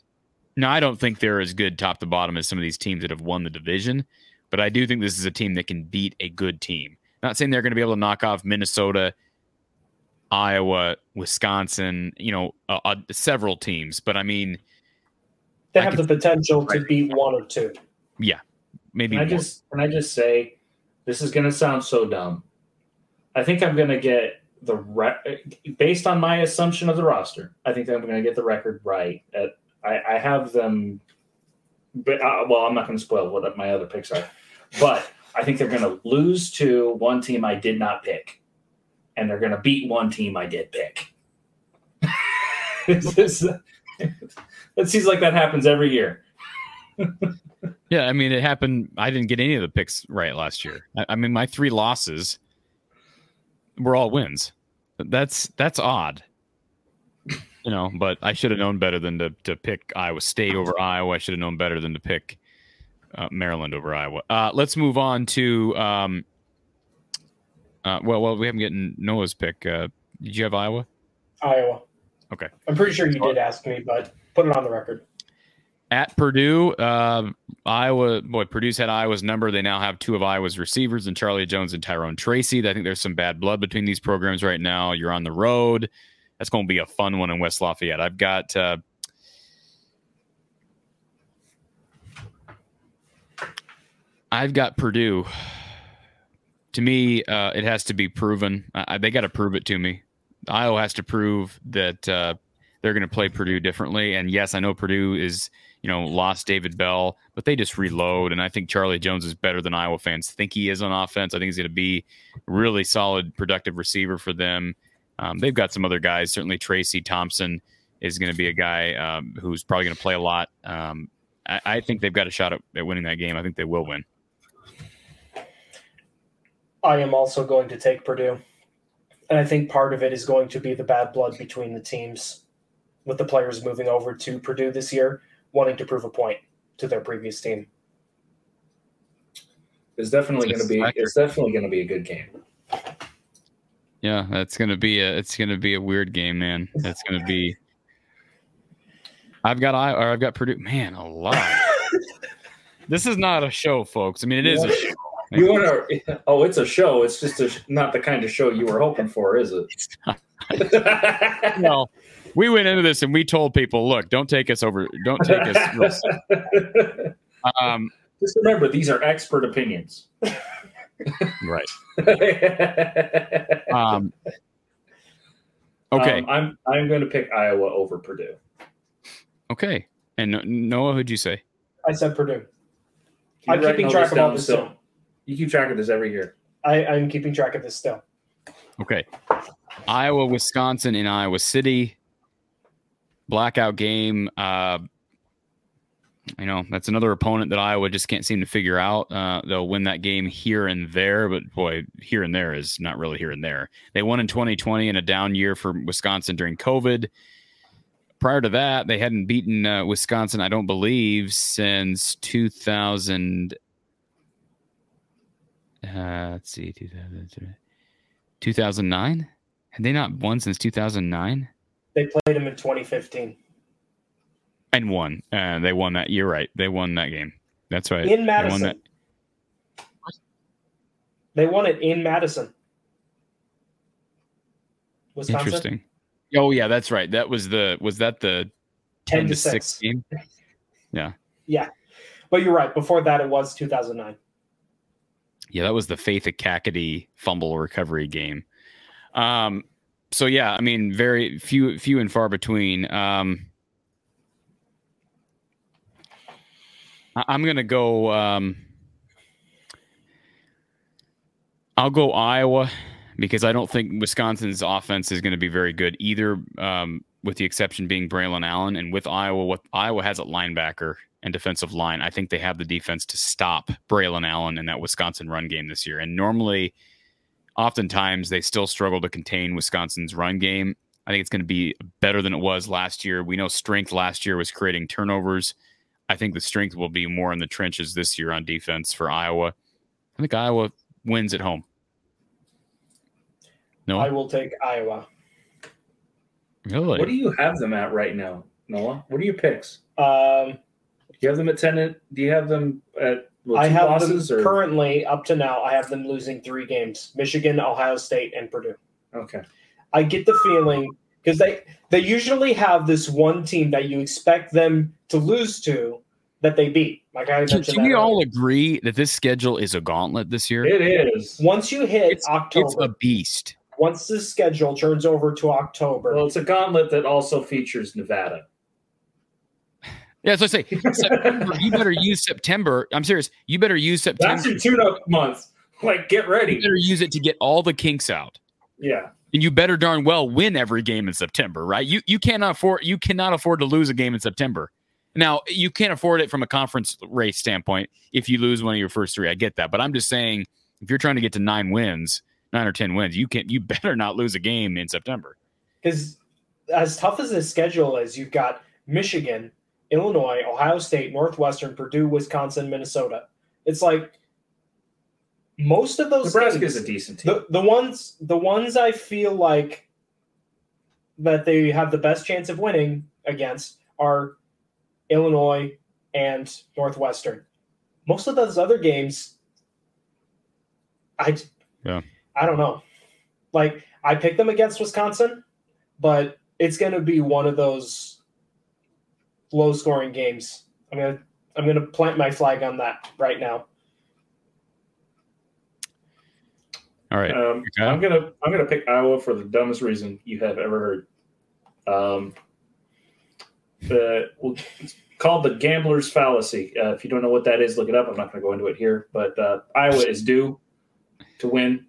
now I don't think they're as good top to bottom as some of these teams that have won the division, but I do think this is a team that can beat a good team. Not saying they're going to be able to knock off Minnesota, Iowa, Wisconsin, you know, uh, uh, several teams, but I mean, they have the potential to beat one or two. Yeah, maybe. Can I just can I just say, this is going to sound so dumb. I think I'm going to get the re- based on my assumption of the roster. I think I'm going to get the record right. At I, I have them, but uh, well, I'm not going to spoil what my other picks are, but I think they're going to lose to one team I did not pick, and they're going to beat one team I did pick. [laughs] it [laughs] seems like that happens every year. Yeah, I mean, it happened. I didn't get any of the picks right last year. I, I mean, my three losses were all wins. That's that's odd, you know. But I should have known better than to to pick Iowa State over Iowa. I should have known better than to pick uh, Maryland over Iowa. Uh, let's move on to. Um, uh, well, well, we haven't gotten Noah's pick. Uh, did you have Iowa? Iowa. Okay. I'm pretty sure you did ask me, but put it on the record. At Purdue, uh, Iowa, boy, Purdue's had Iowa's number. They now have two of Iowa's receivers, and Charlie Jones and Tyrone Tracy. I think there's some bad blood between these programs right now. You're on the road. That's going to be a fun one in West Lafayette. I've got. Uh, I've got Purdue. To me, uh, it has to be proven. Uh, they got to prove it to me. Iowa has to prove that uh, they're going to play Purdue differently. And yes, I know Purdue is you know lost David Bell, but they just reload. And I think Charlie Jones is better than Iowa fans think he is on offense. I think he's going to be really solid, productive receiver for them. Um, they've got some other guys. Certainly, Tracy Thompson is going to be a guy um, who's probably going to play a lot. Um, I, I, think they've got a shot at, at winning that game. I think they will win. I am also going to take Purdue. And I think part of it is going to be the bad blood between the teams with the players moving over to Purdue this year, wanting to prove a point to their previous team. It's definitely going to be it's definitely going to be a good game. Yeah, that's going to be a it's going to be a weird game, man. That's going to be I've got I or I've got Purdue. Man, a lot. [laughs] this is not a show, folks. I mean, it is a show. You want to? Oh, it's a show. It's just a, not the kind of show you were hoping for, is it? no, [laughs] we went into this and we told people, look, don't take us over. Don't take us. [laughs] um, just remember, these are expert opinions. right. [laughs] um, okay. Um, I'm I'm going to pick Iowa over Purdue. Okay. And Noah, who'd you say? I said Purdue. I'm keeping track of all this still. You keep track of this every year. I, I'm keeping track of this still. Okay. Iowa, Wisconsin, in Iowa City. Blackout game. Uh, you know, that's another opponent that Iowa just can't seem to figure out. Uh, they'll win that game here and there, but boy, here and there is not really here and there. They won in 2020 in a down year for Wisconsin during COVID. Prior to that, they hadn't beaten uh, Wisconsin, I don't believe, since 2000- uh, let's see, 2009? Had they not won since 2009? They played him in 2015. and won. Uh, they won that. You're right. They won that game. That's right. in They won Madison. that. They won it in Madison. Wisconsin. Interesting. Oh yeah, that's right. That was the was that the 10 ten to to 6. game? Yeah. Yeah, but you're right. Before that, it was 2009. Yeah, that was the Faith Ekakitie fumble recovery game. Um, so yeah, I mean, very few, few and far between. Um, I'm gonna go. Um, I'll go Iowa because I don't think Wisconsin's offense is going to be very good either. Um, with the exception being Braylon Allen, and with Iowa, what Iowa has at linebacker and defensive line, I think they have the defense to stop Braylon Allen in that Wisconsin run game this year. And normally, oftentimes, they still struggle to contain Wisconsin's run game. I think it's going to be better than it was last year. We know strength last year was creating turnovers. I think the strength will be more in the trenches this year on defense for Iowa. I think Iowa wins at home. No, I will take Iowa. really? What do you have them at right now, Noah? What are your picks? Um, Do you have them at ten? Do you have them at well, I have losses them or currently up to now. I have them losing three games: Michigan, Ohio State, and Purdue. okay? I get the feeling because they they usually have this one team that you expect them to lose to that they beat. Like I Can, mentioned, can that we all agree that this schedule is a gauntlet this year? It is. once you hit It's, October, it's a beast. once the schedule turns over to October, Well, it's a gauntlet that also features Nevada. Yeah, so I say September, you better use September. I'm serious. You better use September. That's your tune-up month. Like, get ready. You better use it to get all the kinks out. Yeah. And you better darn well win every game in September, right? You you cannot afford you cannot afford to lose a game in September. Now you can't afford it from a conference race standpoint if you lose one of your first three. I get that, but I'm just saying if you're trying to get to nine wins, nine or ten wins, you can you [laughs] better not lose a game in September. because as tough as the schedule is, you've got Michigan, Illinois, Ohio State, Northwestern, Purdue, Wisconsin, Minnesota. It's like most of those Nebraska games- is a decent team. the the ones the ones I feel like that they have the best chance of winning against are Illinois and Northwestern. Most of those other games, I Yeah. I don't know. Like I picked them against Wisconsin, but it's going to be one of those low scoring games. I'm gonna I'm gonna plant my flag on that right now. All right. Um, Okay. I'm gonna I'm gonna pick Iowa for the dumbest reason you have ever heard. Um, the well, it's called the gambler's fallacy. Uh, if you don't know what that is, look it up. I'm not going to go into it here, but uh, Iowa is due to win.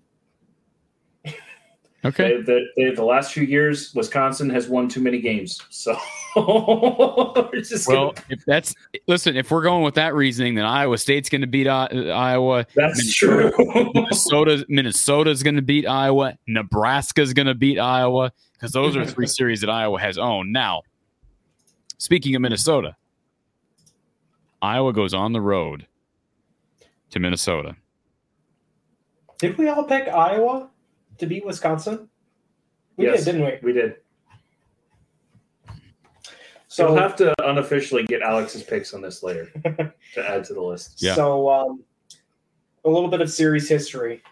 Okay. They, they, they, the last few years, Wisconsin has won too many games, so [laughs] we're just Well, gonna, if that's listen, if we're going with that reasoning, then Iowa State's going to beat I- Iowa. that's true. Minnesota Minnesota's going to beat Iowa. Nebraska's going to beat Iowa because those are three [laughs] series that Iowa has owned. Now, speaking of Minnesota, Iowa goes on the road to Minnesota. Did we all pick Iowa to beat Wisconsin? We Yes. did, didn't we? we did. So So we'll have to unofficially get Alex's picks on this later [laughs] to add to the list. Yeah. So, um, a little bit of series history,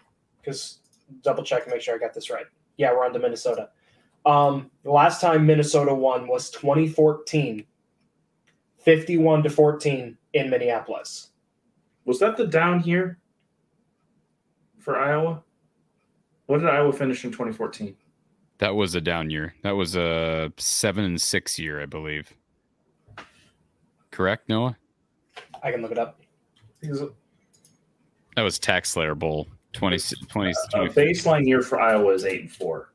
because double check and make sure I got this right. Yeah, we're on to Minnesota. Um, the last time Minnesota won was 2014, 51 to 14 in Minneapolis. Was that the down here for Iowa? What did Iowa finish in 2014? That was a down year. That was a seven and six year, I believe. Correct, Noah? I can look it up. That was Tax Slayer Bowl 20, 20, a baseline year for Iowa is eight and four.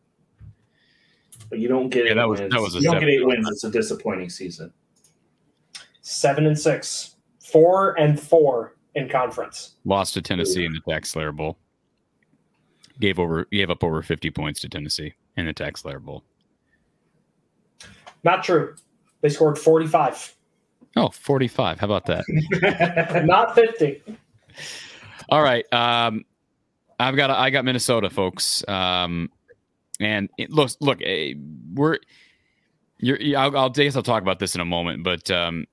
But you don't get Yeah, eight that was- wins. that was a you don't get eight wins. It's a disappointing season. Seven and six, four and four in conference. Lost to Tennessee in the Tax Slayer Bowl. Gave over gave up over 50 points to Tennessee in the Tax Slayer Bowl. Not true. They scored 45, Oh, 45. How about that? [laughs] not 50. All right. Um, I've got I got Minnesota, folks. Um, and it, look, look, eh, we're You're, I'll, I'll I guess I'll talk about this in a moment, but um,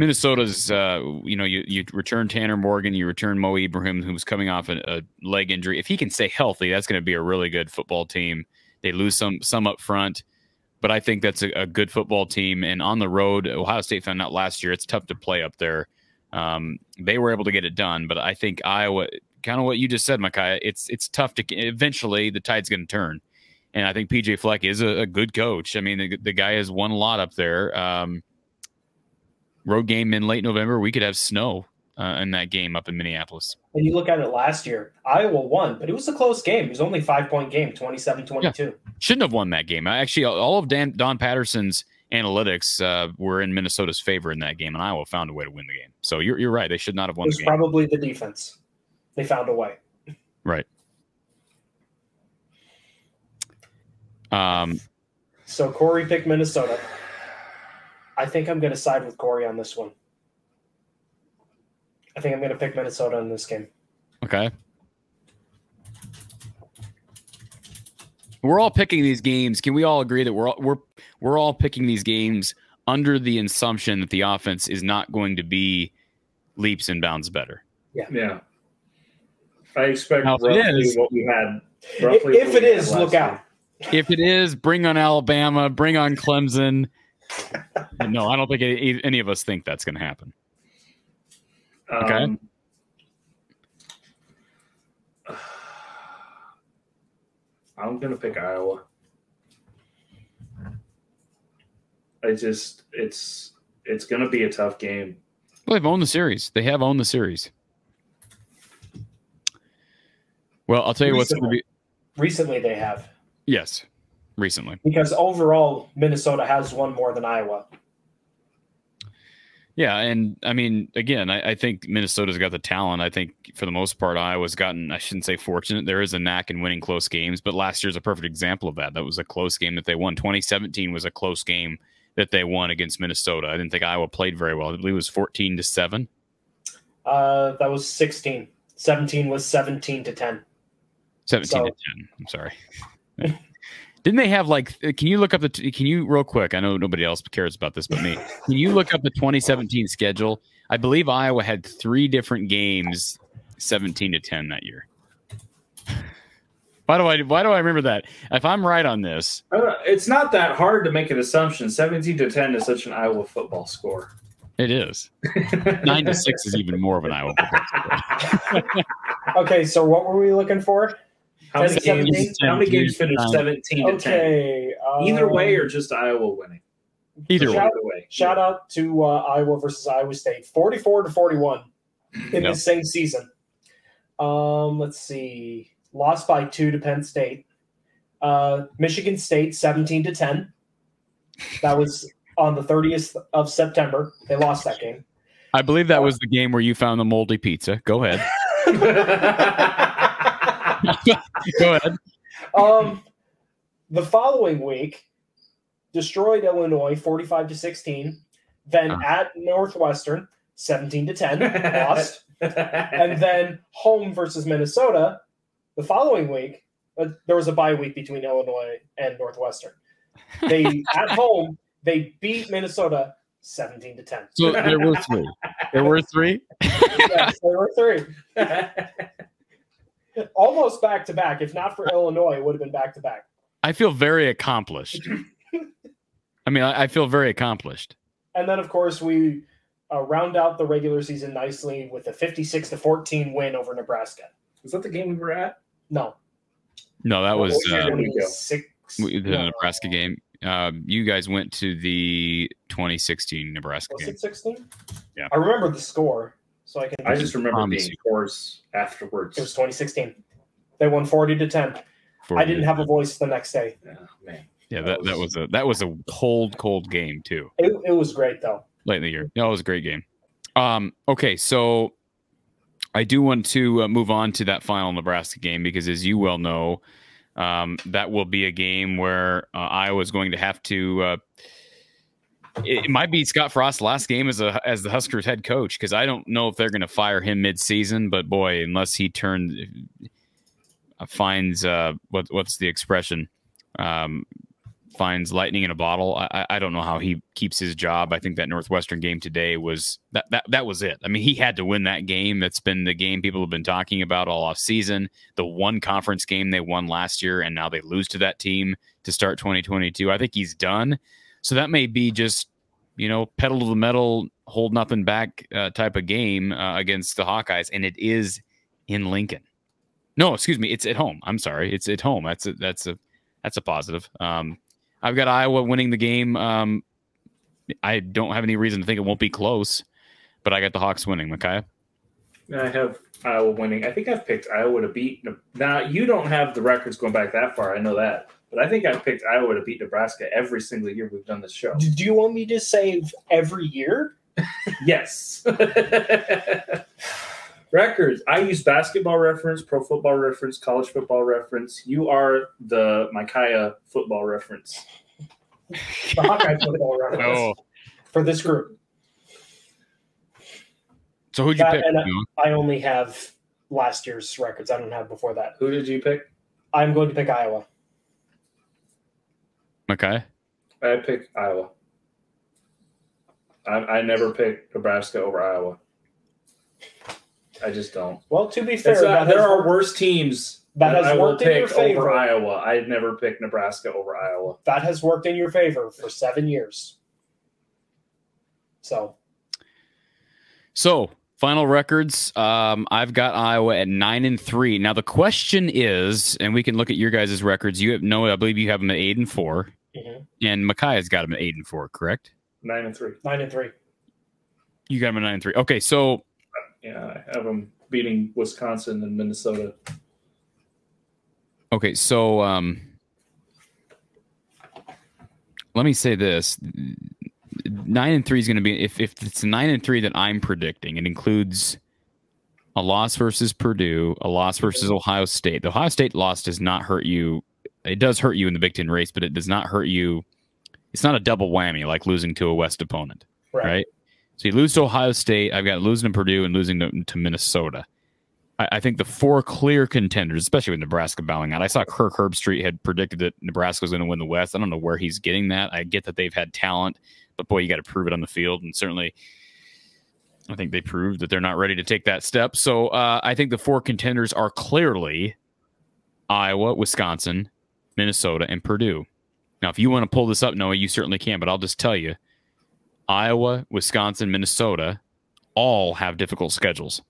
Minnesota's, uh, you know, you you return Tanner Morgan, you return Mo Ibrahim, who's coming off a, a leg injury. If he can stay healthy, that's going to be a really good football team. They lose some some up front, but I think that's a, a good football team. And on the road, Ohio State found out last year it's tough to play up there. Um, they were able to get it done, but I think Iowa, kind of what you just said, Micaiah, it's it's tough to eventually the tide's going to turn. And I think PJ Fleck is a, a good coach. I mean, the, the, guy has won a lot up there. Um, road game in late November, we could have snow uh, in that game up in Minneapolis. And you look at it last year, Iowa won, but it was a close game. It was only five point game, 27 22. Yeah. Shouldn't have won that game. Actually, all of Dan, Don Patterson's analytics uh, were in Minnesota's favor in that game, and Iowa found a way to win the game. So you're, you're right. They should not have won it was the game. probably the defense. They found a way. Right. Um, so Corey picked Minnesota. I think I'm going to side with Corey on this one. I think I'm going to pick Minnesota in this game. Okay. We're all picking these games. Can we all agree that we're all, we're we're all picking these games under the assumption that the offense is not going to be leaps and bounds better? Yeah. Yeah. I expect now, roughly is, what we had. Roughly if it is, look out. If it is, bring on Alabama, bring on Clemson no, I don't think any, any of us think that's going to happen. Okay. Um, [sighs] I'm going to pick Iowa. I just it's it's going to be a tough game. Well, they've owned the series. They have owned the series. Well, I'll tell you recently, what's be... recently they have. Yes recently. Because overall, Minnesota has won more than Iowa. Yeah, and I mean, again, I, I, think Minnesota's got the talent. I think for the most part, Iowa's gotten, I shouldn't say fortunate. There is a knack in winning close games, but last year's a perfect example of that. That was a close game that they won. 2017 was a close game that they won against Minnesota. I didn't think Iowa played very well. I believe it was 14 to 7. Uh, that was 16. 17 was 17 to 10. 17 so. to 10. I'm sorry. [laughs] Didn't they have like? Uh, can you look up the? Can you real quick? I know nobody else cares about this but me. Can you look up the 2017 schedule? I believe Iowa had three different games, 17 to 10 that year. Why do I? Why do I remember that? If I'm right on this, it's not that hard to make an assumption. 17 to 10 is such an Iowa football score. It is. [laughs] Nine to six is even more of an Iowa. okay, so what were we looking for? How many, games, how many games finished 17 to okay, 10? Either way or just Iowa winning? Either so shout, way. Shout out to uh, Iowa versus Iowa State. 44 to 41 in the same season. Um, let's see. Lost by two to Penn State. Uh, Michigan State 17 to 10. That was on the 30th of September. They lost that game. I believe that was the game where you found the moldy pizza. Go ahead. [laughs] [laughs] [laughs] Go ahead. Um, the following week, destroyed Illinois 45 to 16. Then uh. at Northwestern, 17 to 10, [laughs] lost. and then home versus Minnesota the following week. Uh, there was a bye week between Illinois and Northwestern. They [laughs] at home they beat Minnesota 17 to 10. So there were three. There were three. yes, there were three almost back to back. If not for Illinois, it would have been back to back. I feel very accomplished. [laughs] I mean, I, I, feel very accomplished. And then, of course, we uh, round out the regular season nicely with a 56 to 14 win over Nebraska. Is that the game we were at? No. No, that was uh, the no. Nebraska game. Uh, you guys went to the 2016 Nebraska was game. 16? Yeah. I remember the score. So I can. I just remember being hoarse afterwards. It was 2016. They won 40 to 10. 40 I didn't have a voice the next day. Yeah, man. Yeah, that, that was a that was a cold, cold game too. It, it was great though. Late in the year, no, it was a great game. Um, okay, so I do want to uh, move on to that final Nebraska game because, as you well know, um, that will be a game where uh, Iowa is going to have to uh, it might be Scott Frost's last game as a as the Huskers head coach because I don't know if they're going to fire him mid season. But boy, unless he turns uh, finds uh, what what's the expression um, finds lightning in a bottle. I, I don't know how he keeps his job. I think that Northwestern game today was that that that was it. I mean, he had to win that game. That's been the game people have been talking about all off season. The one conference game they won last year, and now they lose to that team to start 2022. I think he's done. So that may be just you know pedal to the metal, hold nothing back uh, type of game uh, against the Hawkeyes, and it is in Lincoln. No, excuse me, it's at home. I'm sorry, it's at home. That's a that's a that's a positive. Um, I've got Iowa winning the game. Um, I don't have any reason to think it won't be close, but I got the Hawks winning. Micaiah. I have Iowa winning. I think I've picked Iowa to beat. Now you don't have the records going back that far. I know that, but I think I've picked Iowa to beat Nebraska every single year we've done this show. Do you want me to save every year? yes. [laughs] records. I use basketball reference, pro football reference, college football reference. You are the Micaiah football reference. [laughs] The Hawkeye football reference Oh, for this group. so who'd you That- pick? and John? I only have last year's records. I don't have before that. Who did you pick? I'm going to pick Iowa. Micaiah. I picked Iowa. I, I never picked Nebraska over Iowa. I just don't. Well, to be fair, not- there has are worse teams that has I will worked in your pick over favor. Iowa. I'd never pick Nebraska over Iowa. that has worked in your favor for seven years. So So final records. Um, I've got Iowa at nine and three. Now the question is, and we can look at your guys' records. You have no, I believe you have them at eight and 4 Mhm. and Micaiah's got them at eight and four. Correct? Nine and three. nine and three. You got them at nine and three. Okay, so Yeah, I have them beating Wisconsin and Minnesota. Okay, so um, let me say this: nine and three is going to be if if it's nine and three that I'm predicting, it includes a loss versus Purdue, a loss versus Ohio State. The Ohio State loss does not hurt you. It does hurt you in the Big Ten race, but it does not hurt you. It's not a double whammy like losing to a West opponent Right. right? So you lose to Ohio State. I've got losing to Purdue and losing to, to Minnesota. I, I think the four clear contenders, especially with Nebraska bowing out. I saw Kirk Herbstreit had predicted that Nebraska was going to win the West. I don't know where he's getting that. I get that they've had talent, but boy, you got to prove it on the field. And certainly, I think they proved that they're not ready to take that step. So uh, I think the four contenders are clearly Iowa, Wisconsin, Minnesota, and Purdue. Now, if you want to pull this up, Noah, you certainly can, but I'll just tell you Iowa, Wisconsin, Minnesota all have difficult schedules.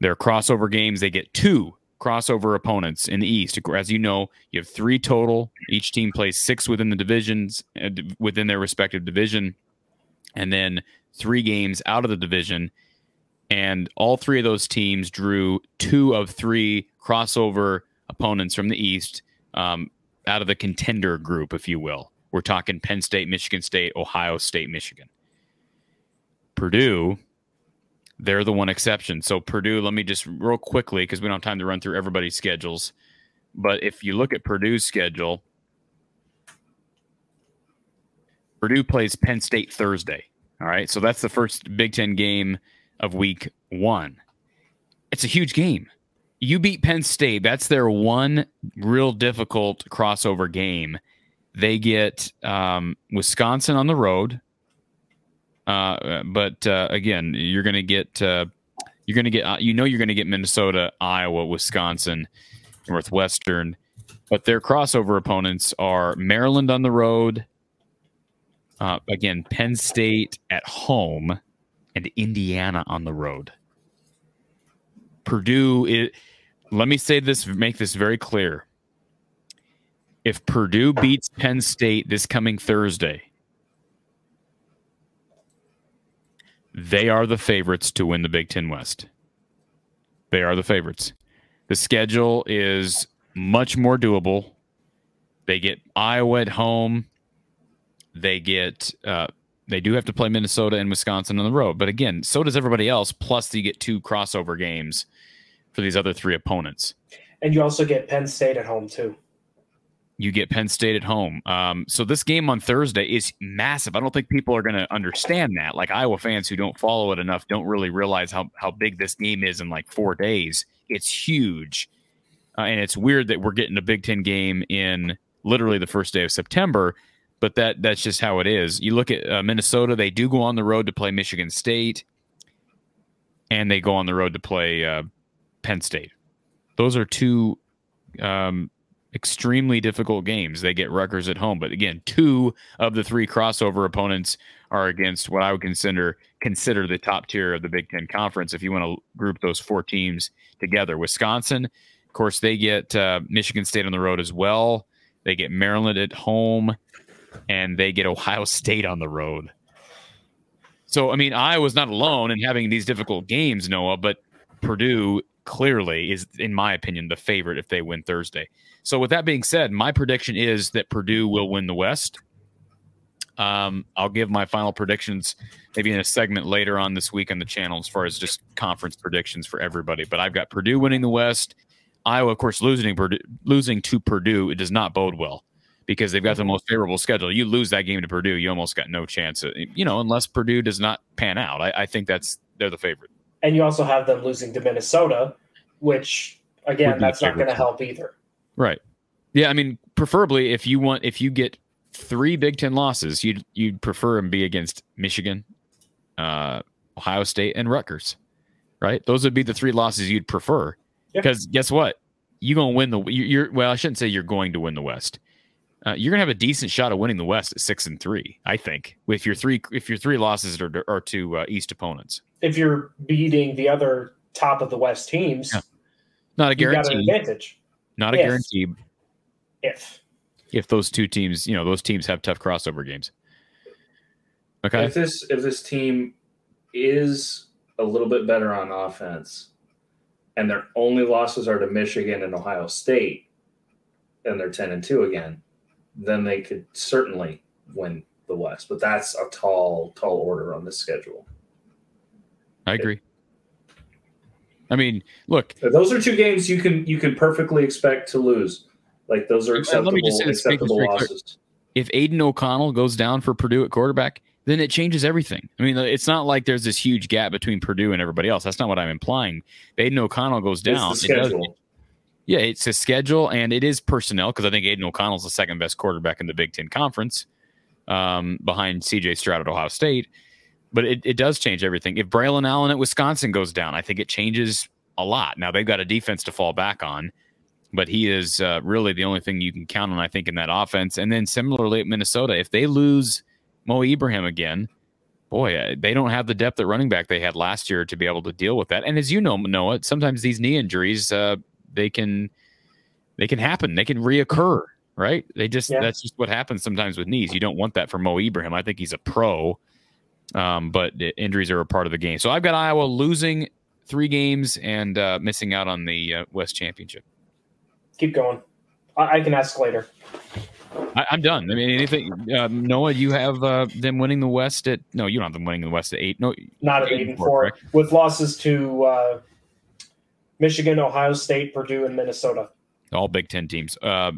Their crossover games, they get two crossover opponents in the East. As you know, you have three total. Each team plays six within the divisions, uh, within their respective division, and then three games out of the division. And all three of those teams drew two of three crossover opponents from the East um, out of the contender group, if you will. We're talking Penn State, Michigan State, Ohio State, Michigan. Purdue, they're the one exception. So Purdue, let me just real quickly because we don't have time to run through everybody's schedules. But if you look at Purdue's schedule, Purdue plays Penn State Thursday. All right. So that's the first Big Ten game of week one. It's a huge game. You beat Penn State. That's their one real difficult crossover game. They get um, Wisconsin on the road. Uh, but uh, again, you're going to get uh, you're going to get uh, you know you're going to get Minnesota, Iowa, Wisconsin, Northwestern, but their crossover opponents are Maryland on the road. Uh, again, Penn State at home, and Indiana on the road. Purdue. It, let me say this. Make this very clear. If Purdue beats Penn State this coming Thursday, they are the favorites to win the Big Ten West. They are the favorites. The schedule is much more doable. They get Iowa at home. They get uh, they do have to play Minnesota and Wisconsin on the road, but again, so does everybody else. Plus, you get two crossover games for these other three opponents. And you also get Penn State at home too. you get Penn State at home. Um, so this game on Thursday is massive. I don't think people are going to understand that. Like Iowa fans who don't follow it enough don't really realize how how big this game is in like four days. It's huge, uh, and it's weird that we're getting a Big Ten game in literally the first day of September. But that that's just how it is. You look at uh, Minnesota; they do go on the road to play Michigan State, and they go on the road to play uh, Penn State. Those are two um, extremely difficult games. They get Rutgers at home, but again, two of the three crossover opponents are against what I would consider consider the top tier of the Big Ten Conference. If you want to group those four teams together, Wisconsin, of course, they get uh, Michigan State on the road as well. They get Maryland at home, and they get Ohio State on the road. So, I mean, I was not alone in having these difficult games, Noah, but Purdue clearly is, in my opinion, the favorite if they win Thursday. So, with that being said, my prediction is that Purdue will win the West. Um, I'll give my final predictions maybe in a segment later on this week on the channel as far as just conference predictions for everybody. But I've got Purdue winning the West. Iowa, of course, losing Purdue, losing to Purdue, it does not bode well because they've got the most favorable schedule. You lose that game to Purdue, you almost got no chance. Of, you know, unless Purdue does not pan out. I, I think that's they're the favorite. And you also have them losing to Minnesota, which again, that's not going to help either. Right. Yeah, I mean, preferably if you want if you get three Big Ten losses, you'd you'd prefer them be against Michigan, uh, Ohio State, and Rutgers. Right? Those would be the three losses you'd prefer. Yeah. Because guess what? You're gonna win the you're well, I shouldn't say you're going to win the West. Uh, you're gonna have a decent shot of winning the West at six and three. I think if your three if your three losses are, are to uh, East opponents, If you're beating the other top of the West teams, Yeah. not a you got an guarantee. advantage. Not a Yes. guarantee. If If those two teams, you know, those teams have tough crossover games. Okay. If this if this team is a little bit better on offense, and their only losses are to Michigan and Ohio State, and they're ten and two again, then they could certainly win the West. But that's a tall, tall order on this schedule. I agree. I mean, look, Those are two games you can you can perfectly expect to lose. Like those are Let acceptable, me just say this, make this acceptable losses. if Aidan O'Connell goes down for Purdue at quarterback, then it changes everything. I mean, it's not like there's this huge gap between Purdue and everybody else. That's not what I'm implying. If Aidan O'Connell goes down. It does-. Yeah, it's a schedule and it is personnel because I think Aidan O'Connell's the second best quarterback in the Big Ten Conference um, behind CJ Stroud at Ohio State. But it, it does change everything. If Braylon Allen at Wisconsin goes down, I think it changes a lot. Now they've got a defense to fall back on, but he is uh, really the only thing you can count on, I think, in that offense. And then similarly at Minnesota, if they lose Mo Ibrahim again, boy, uh, they don't have the depth at running back they had last year to be able to deal with that. And as you know, Noah, sometimes these knee injuries, uh, they can they can happen. They can reoccur, right? They just Yeah. that's just what happens sometimes with knees. You don't want that for Mo Ibrahim. I think he's a pro, um, but the injuries are a part of the game. So I've got Iowa losing three games and uh, missing out on the uh, West Championship. keep going, I, I can ask later. I, I'm done. I mean, anything, uh, Noah? You have uh, them winning the West at no, you don't have them winning the West at eight. No, Not at Eight eight and and four, four, with losses to uh, Michigan, Ohio State, Purdue, and Minnesota. all Big Ten teams. Uh,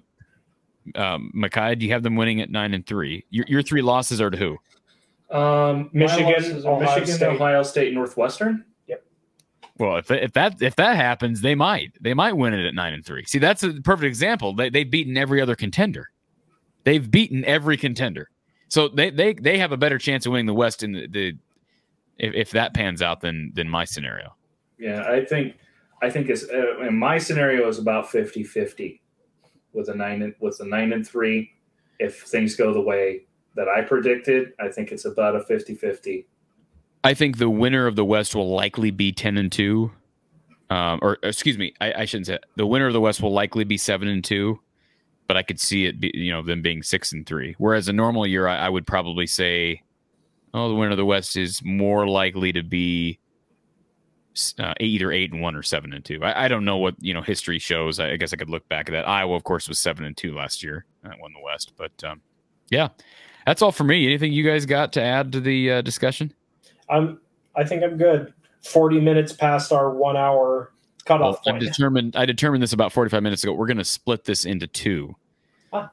um, Makai, do you have them winning at nine and three? Your, your three losses are to who? Um, Michigan, my losses are Ohio Michigan, State. Ohio State, Northwestern. Yep. Well, if if that if that happens, they might they might win it at nine and three. See, that's a perfect example. They they've beaten every other contender. They've beaten every contender, so they they they have a better chance of winning the West in the, the if, if that pans out than than my scenario. Yeah, I think I think it's uh, in my scenario is about 50-50 with a nine and, with a nine and three. If things go the way that I predicted, I think it's about a 50-50. I think the winner of the West will likely be ten and two, um, or excuse me, I, I shouldn't say the winner of the West will likely be seven and two, but I could see it, be, you know, them being six and three. Whereas a normal year, I, I would probably say, oh, the winner of the West is more likely to be uh, either eight and one or seven and two. I, I don't know what you know history shows. I, I guess I could look back at that. Iowa, of course, was seven and two last year. I won the West, but um, yeah, that's all for me. Anything you guys got to add to the uh, discussion? I'm. I think I'm good. Forty minutes past our one hour Well, cutoff I determined I determined this about 45 minutes ago. We're going to split this into two. Ah.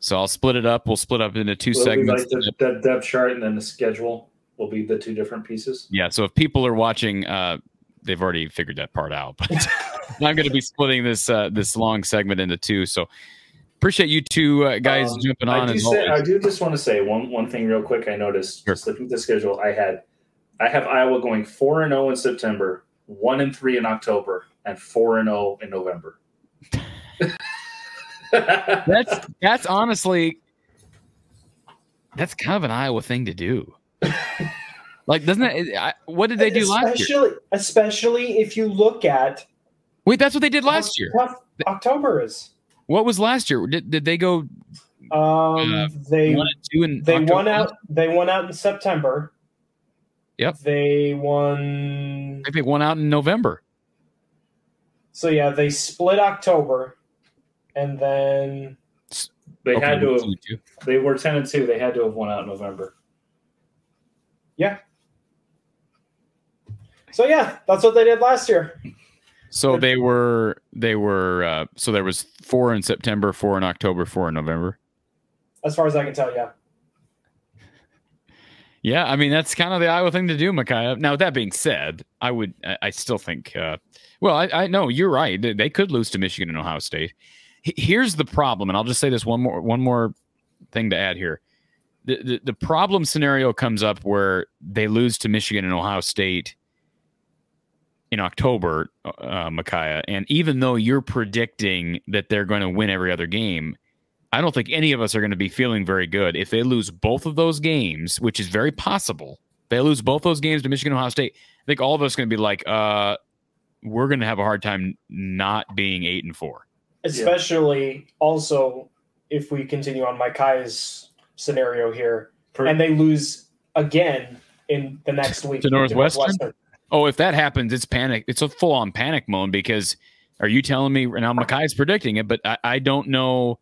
So I'll split it up. We'll split up into 2 Will segments. like the, the depth chart and then the schedule will be the two different pieces. yeah. So if people are watching, uh, they've already figured that part out. [laughs] But I'm going to be splitting this uh, this long segment into two. So appreciate you two uh, guys Um, jumping I on. do, as say, I do just want to say one one thing real quick. I noticed Sure. just looking at the schedule. I had I have Iowa going four and zero in September, one and three in October, and four and zero in November. [laughs] That's that's honestly that's kind of an Iowa thing to do. [laughs] Like, doesn't it? I, what did they do last year? especially, Especially if you look at Wait, that's what they did last year. October is. What was last year? Did, did they go Um, Uh, they one and two in they October? won out. They won out in September. Yep. They won. I think they won out in November. So yeah, they split October, and then they Okay, had to have, two, two. they were ten and two. They had to have won out in November. So yeah, that's what they did last year. So they were they were uh, so there was four in September, four in October, four in November. As far as I can tell, yeah. Yeah, I mean that's kind of the Iowa thing to do, Micaiah. Now that being said, I would I, still think uh, well, I, I know you're right. They, they could lose to Michigan and Ohio State. H- Here's the problem, and I'll just say this one more one more thing to add here. The, the problem scenario comes up where they lose to Michigan and Ohio State in October, uh, Micaiah, and even though you're predicting that they're going to win every other game, I don't think any of us are going to be feeling very good if they lose both of those games, which is very possible. They lose both those games to Michigan and Ohio State. I think all of us are going to be like, uh, we're going to have a hard time not being eight and four. Especially also if we continue on Micaiah's scenario here, Per- and they lose again in the next week To Northwestern? Oh, if that happens, it's panic. It's a full on panic mode because are you telling me now Makai's predicting it, but I, I don't know.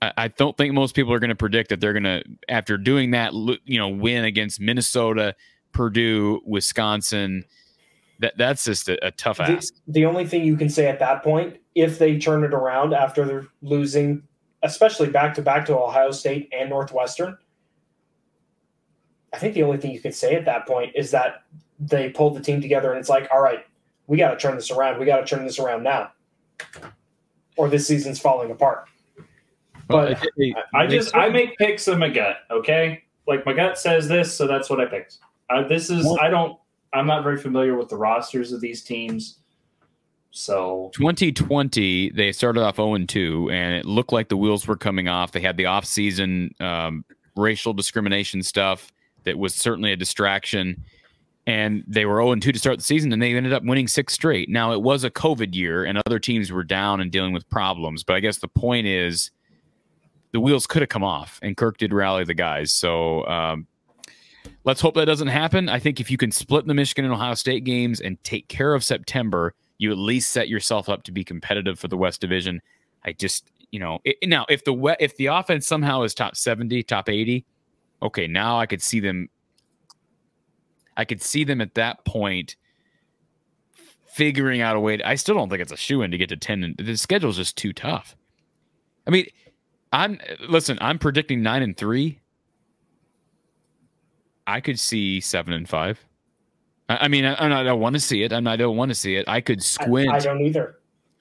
I, I don't think most people are going to predict that they're going to, after doing that, you know, win against Minnesota, Purdue, Wisconsin. That that's just a, a tough The, ask. the only thing you can say at that point, if they turn it around after they're losing, especially back to back to Ohio State and Northwestern, I think the only thing you could say at that point is that they pulled the team together and it's like, all right, we got to turn this around. We got to turn this around now, or this season's falling apart. Well, but it- it- I just I make picks in my gut. Okay, like my gut says this, so that's what I picked. Uh, this is I don't. I'm not very familiar with the rosters of these teams, so 2020 they started off 0 and 2 and it looked like the wheels were coming off. They had the off-season um, racial discrimination stuff that was certainly a distraction and they were 0 and 2 to start the season and they ended up winning six straight. Now it was a covid year and other teams were down and dealing with problems but i guess the point is the wheels could have come off and kirk did rally the guys. So um, let's hope that doesn't happen. I think if you can split the michigan and ohio state games and take care of september you at least set yourself up to be competitive for the West Division. I just, you know, it, now if the if the offense somehow is top 70, top 80, okay, now I could see them I could see them at that point figuring out a way to, I still don't think it's a shoe in to get to 10 and the schedule's just too tough. I mean, I'm listen, I'm predicting 9 and 3. I could see 7 and 5. I I mean, I, I don't want to see it. I'm not, I don't want to see it. I could I, squint. I don't either.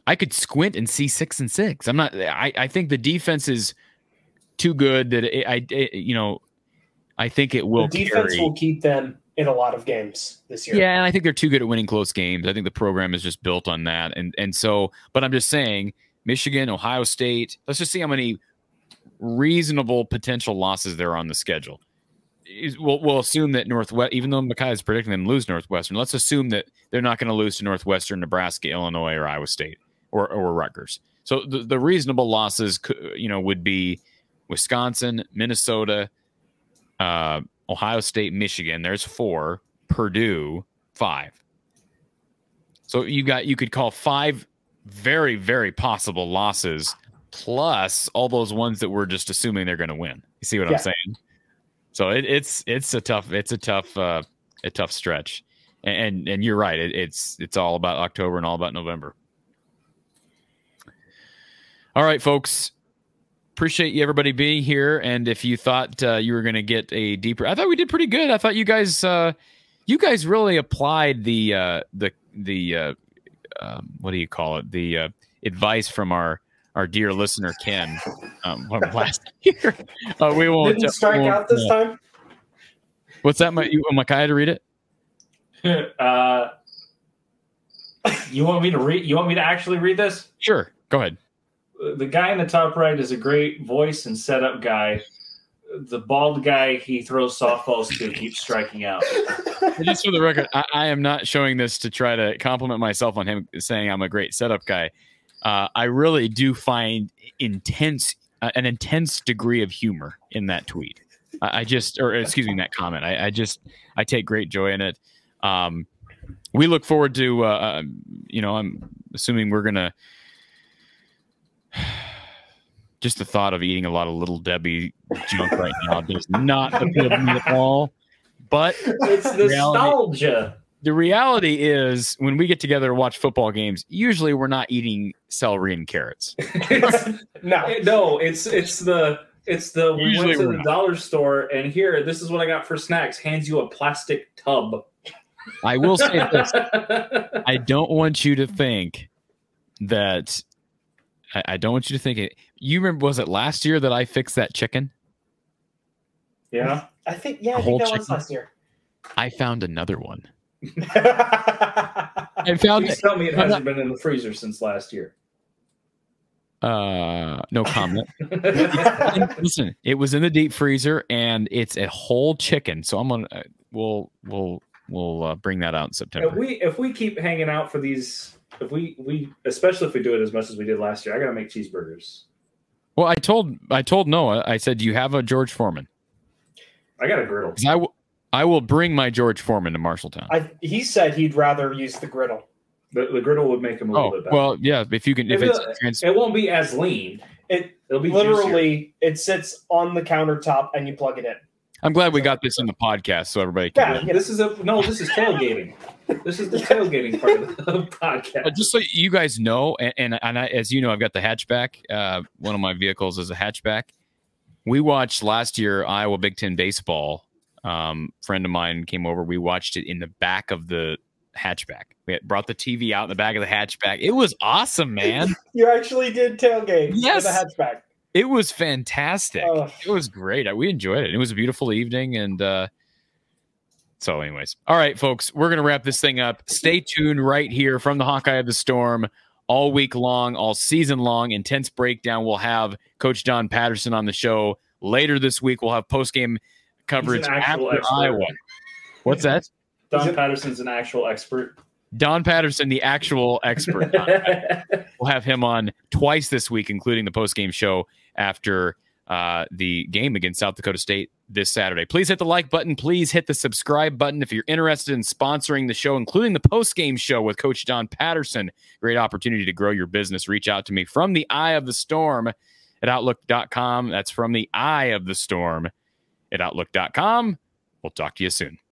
I could squint and see six and six. I'm not. I, I think the defense is too good that it, I, it, you know, I think it will the defense carry. will keep them in a lot of games this year. Yeah, and I think they're too good at winning close games. I think the program is just built on that, and and so. But I'm just saying, Michigan, Ohio State. Let's just see how many reasonable potential losses there are on the schedule. Is- We'll, we'll assume that Northwest, even though Mackay is predicting them lose Northwestern, let's assume that they're not going to lose to Northwestern, Nebraska, Illinois, or Iowa State or, or Rutgers. So the, the reasonable losses, you know, would be Wisconsin, Minnesota, uh, Ohio State, Michigan. There's four. Purdue, five. So you got you could call five very very possible losses plus all those ones that we're just assuming they're going to win. You see what Yeah. I'm saying? So it, it's it's a tough it's a tough uh, a tough stretch, and and you're right. It, it's it's all about October and all about November. All right, folks. Appreciate you everybody being here. And if you thought uh, you were going to get a deeper, I thought we did pretty good. I thought you guys uh, you guys really applied the uh, the the uh, um, what do you call it the uh, advice from our our dear listener Ken um, [laughs] last [laughs] year. Uh, we won't Didn't strike we won't, out this uh, time. What's that? My, you, Makai to read it? [laughs] uh, you want me to read? You want me to actually read this? Sure. Go ahead. The guy in the top right is a great voice and setup guy. The bald guy he throws softballs to keeps striking out. Just for the record, I, I am not showing this to try to compliment myself on him saying I'm a great setup guy. Uh, I really do find intense, uh, an intense degree of humor in that tweet. I, I just, or excuse me, that comment. I, I just, I take great joy in it. Um, we look forward to, uh, um, you know, I'm assuming we're gonna. [sighs] Just the thought of eating a lot of little Debbie junk right now does not appeal to me at all. But It's nostalgia. The reality is when we get together to watch football games, usually we're not eating celery and carrots. [laughs] It's- No. no, it's it's the it's the we Usually went to the not. dollar store and here this is what I got for snacks. Hands you a plastic tub. I will say [laughs] this. I don't want you to think that I, I don't want you to think it. You remember was it last year that I fixed that chicken? yeah. I think yeah, A I whole think that was last year. I found another one. I found Please it. tell me it I'm hasn't been in the freezer since last year. Uh, no comment. [laughs] Listen, it was in the deep freezer and it's a whole chicken. So I'm gonna uh, we'll we'll we'll uh, bring that out in if September. we if we keep hanging out for these if we we especially if we do it as much as we did last year, I gotta make cheeseburgers. Well, I told I told Noah. I said, "Do you have a George Foreman?" I got a griddle. I I will bring my George Foreman to Marshalltown. I, he said he'd rather use the griddle. The, the griddle would make him a little Oh bit better. well, yeah. If you can, if It it's will- trans- it won't be as lean. It It'll be juicier. literally it sits on the countertop and you plug it in. I'm glad we got this in the podcast so everybody can. Yeah, yeah. This is a no. This is tailgating. this is the [laughs] tailgating part of the podcast. Uh, just so you guys know, and and, and I, as you know, I've got the hatchback. Uh, one of my vehicles is a hatchback. We watched last year Iowa Big Ten baseball. Um, friend of mine came over. We watched it in the back of the hatchback. We had brought the TV out in the back of the hatchback. It was awesome, man. [laughs] You actually did tailgate Yes. a hatchback. It was fantastic. Oh. It was great. We enjoyed it. It was a beautiful evening. And uh, so, anyways, all right, folks, we're going to wrap this thing up. Stay tuned right here from the Hawkeye of the Storm all week long, all season long. Intense breakdown. We'll have Coach Don Patterson on the show later this week. We'll have post game coverage actual after expert. Iowa. What's that? Don it- Patterson's an actual expert. Don Patterson, the actual expert. [laughs] We'll have him on twice this week, including the post game show after uh, the game against South Dakota State this Saturday. Please hit the like button. Please hit the subscribe button if you're interested in sponsoring the show, including the post game show with Coach Don Patterson. Great opportunity to grow your business. Reach out to me from the eye of the storm at outlook.com. That's from the eye of the storm at outlook.com. We'll talk to you soon.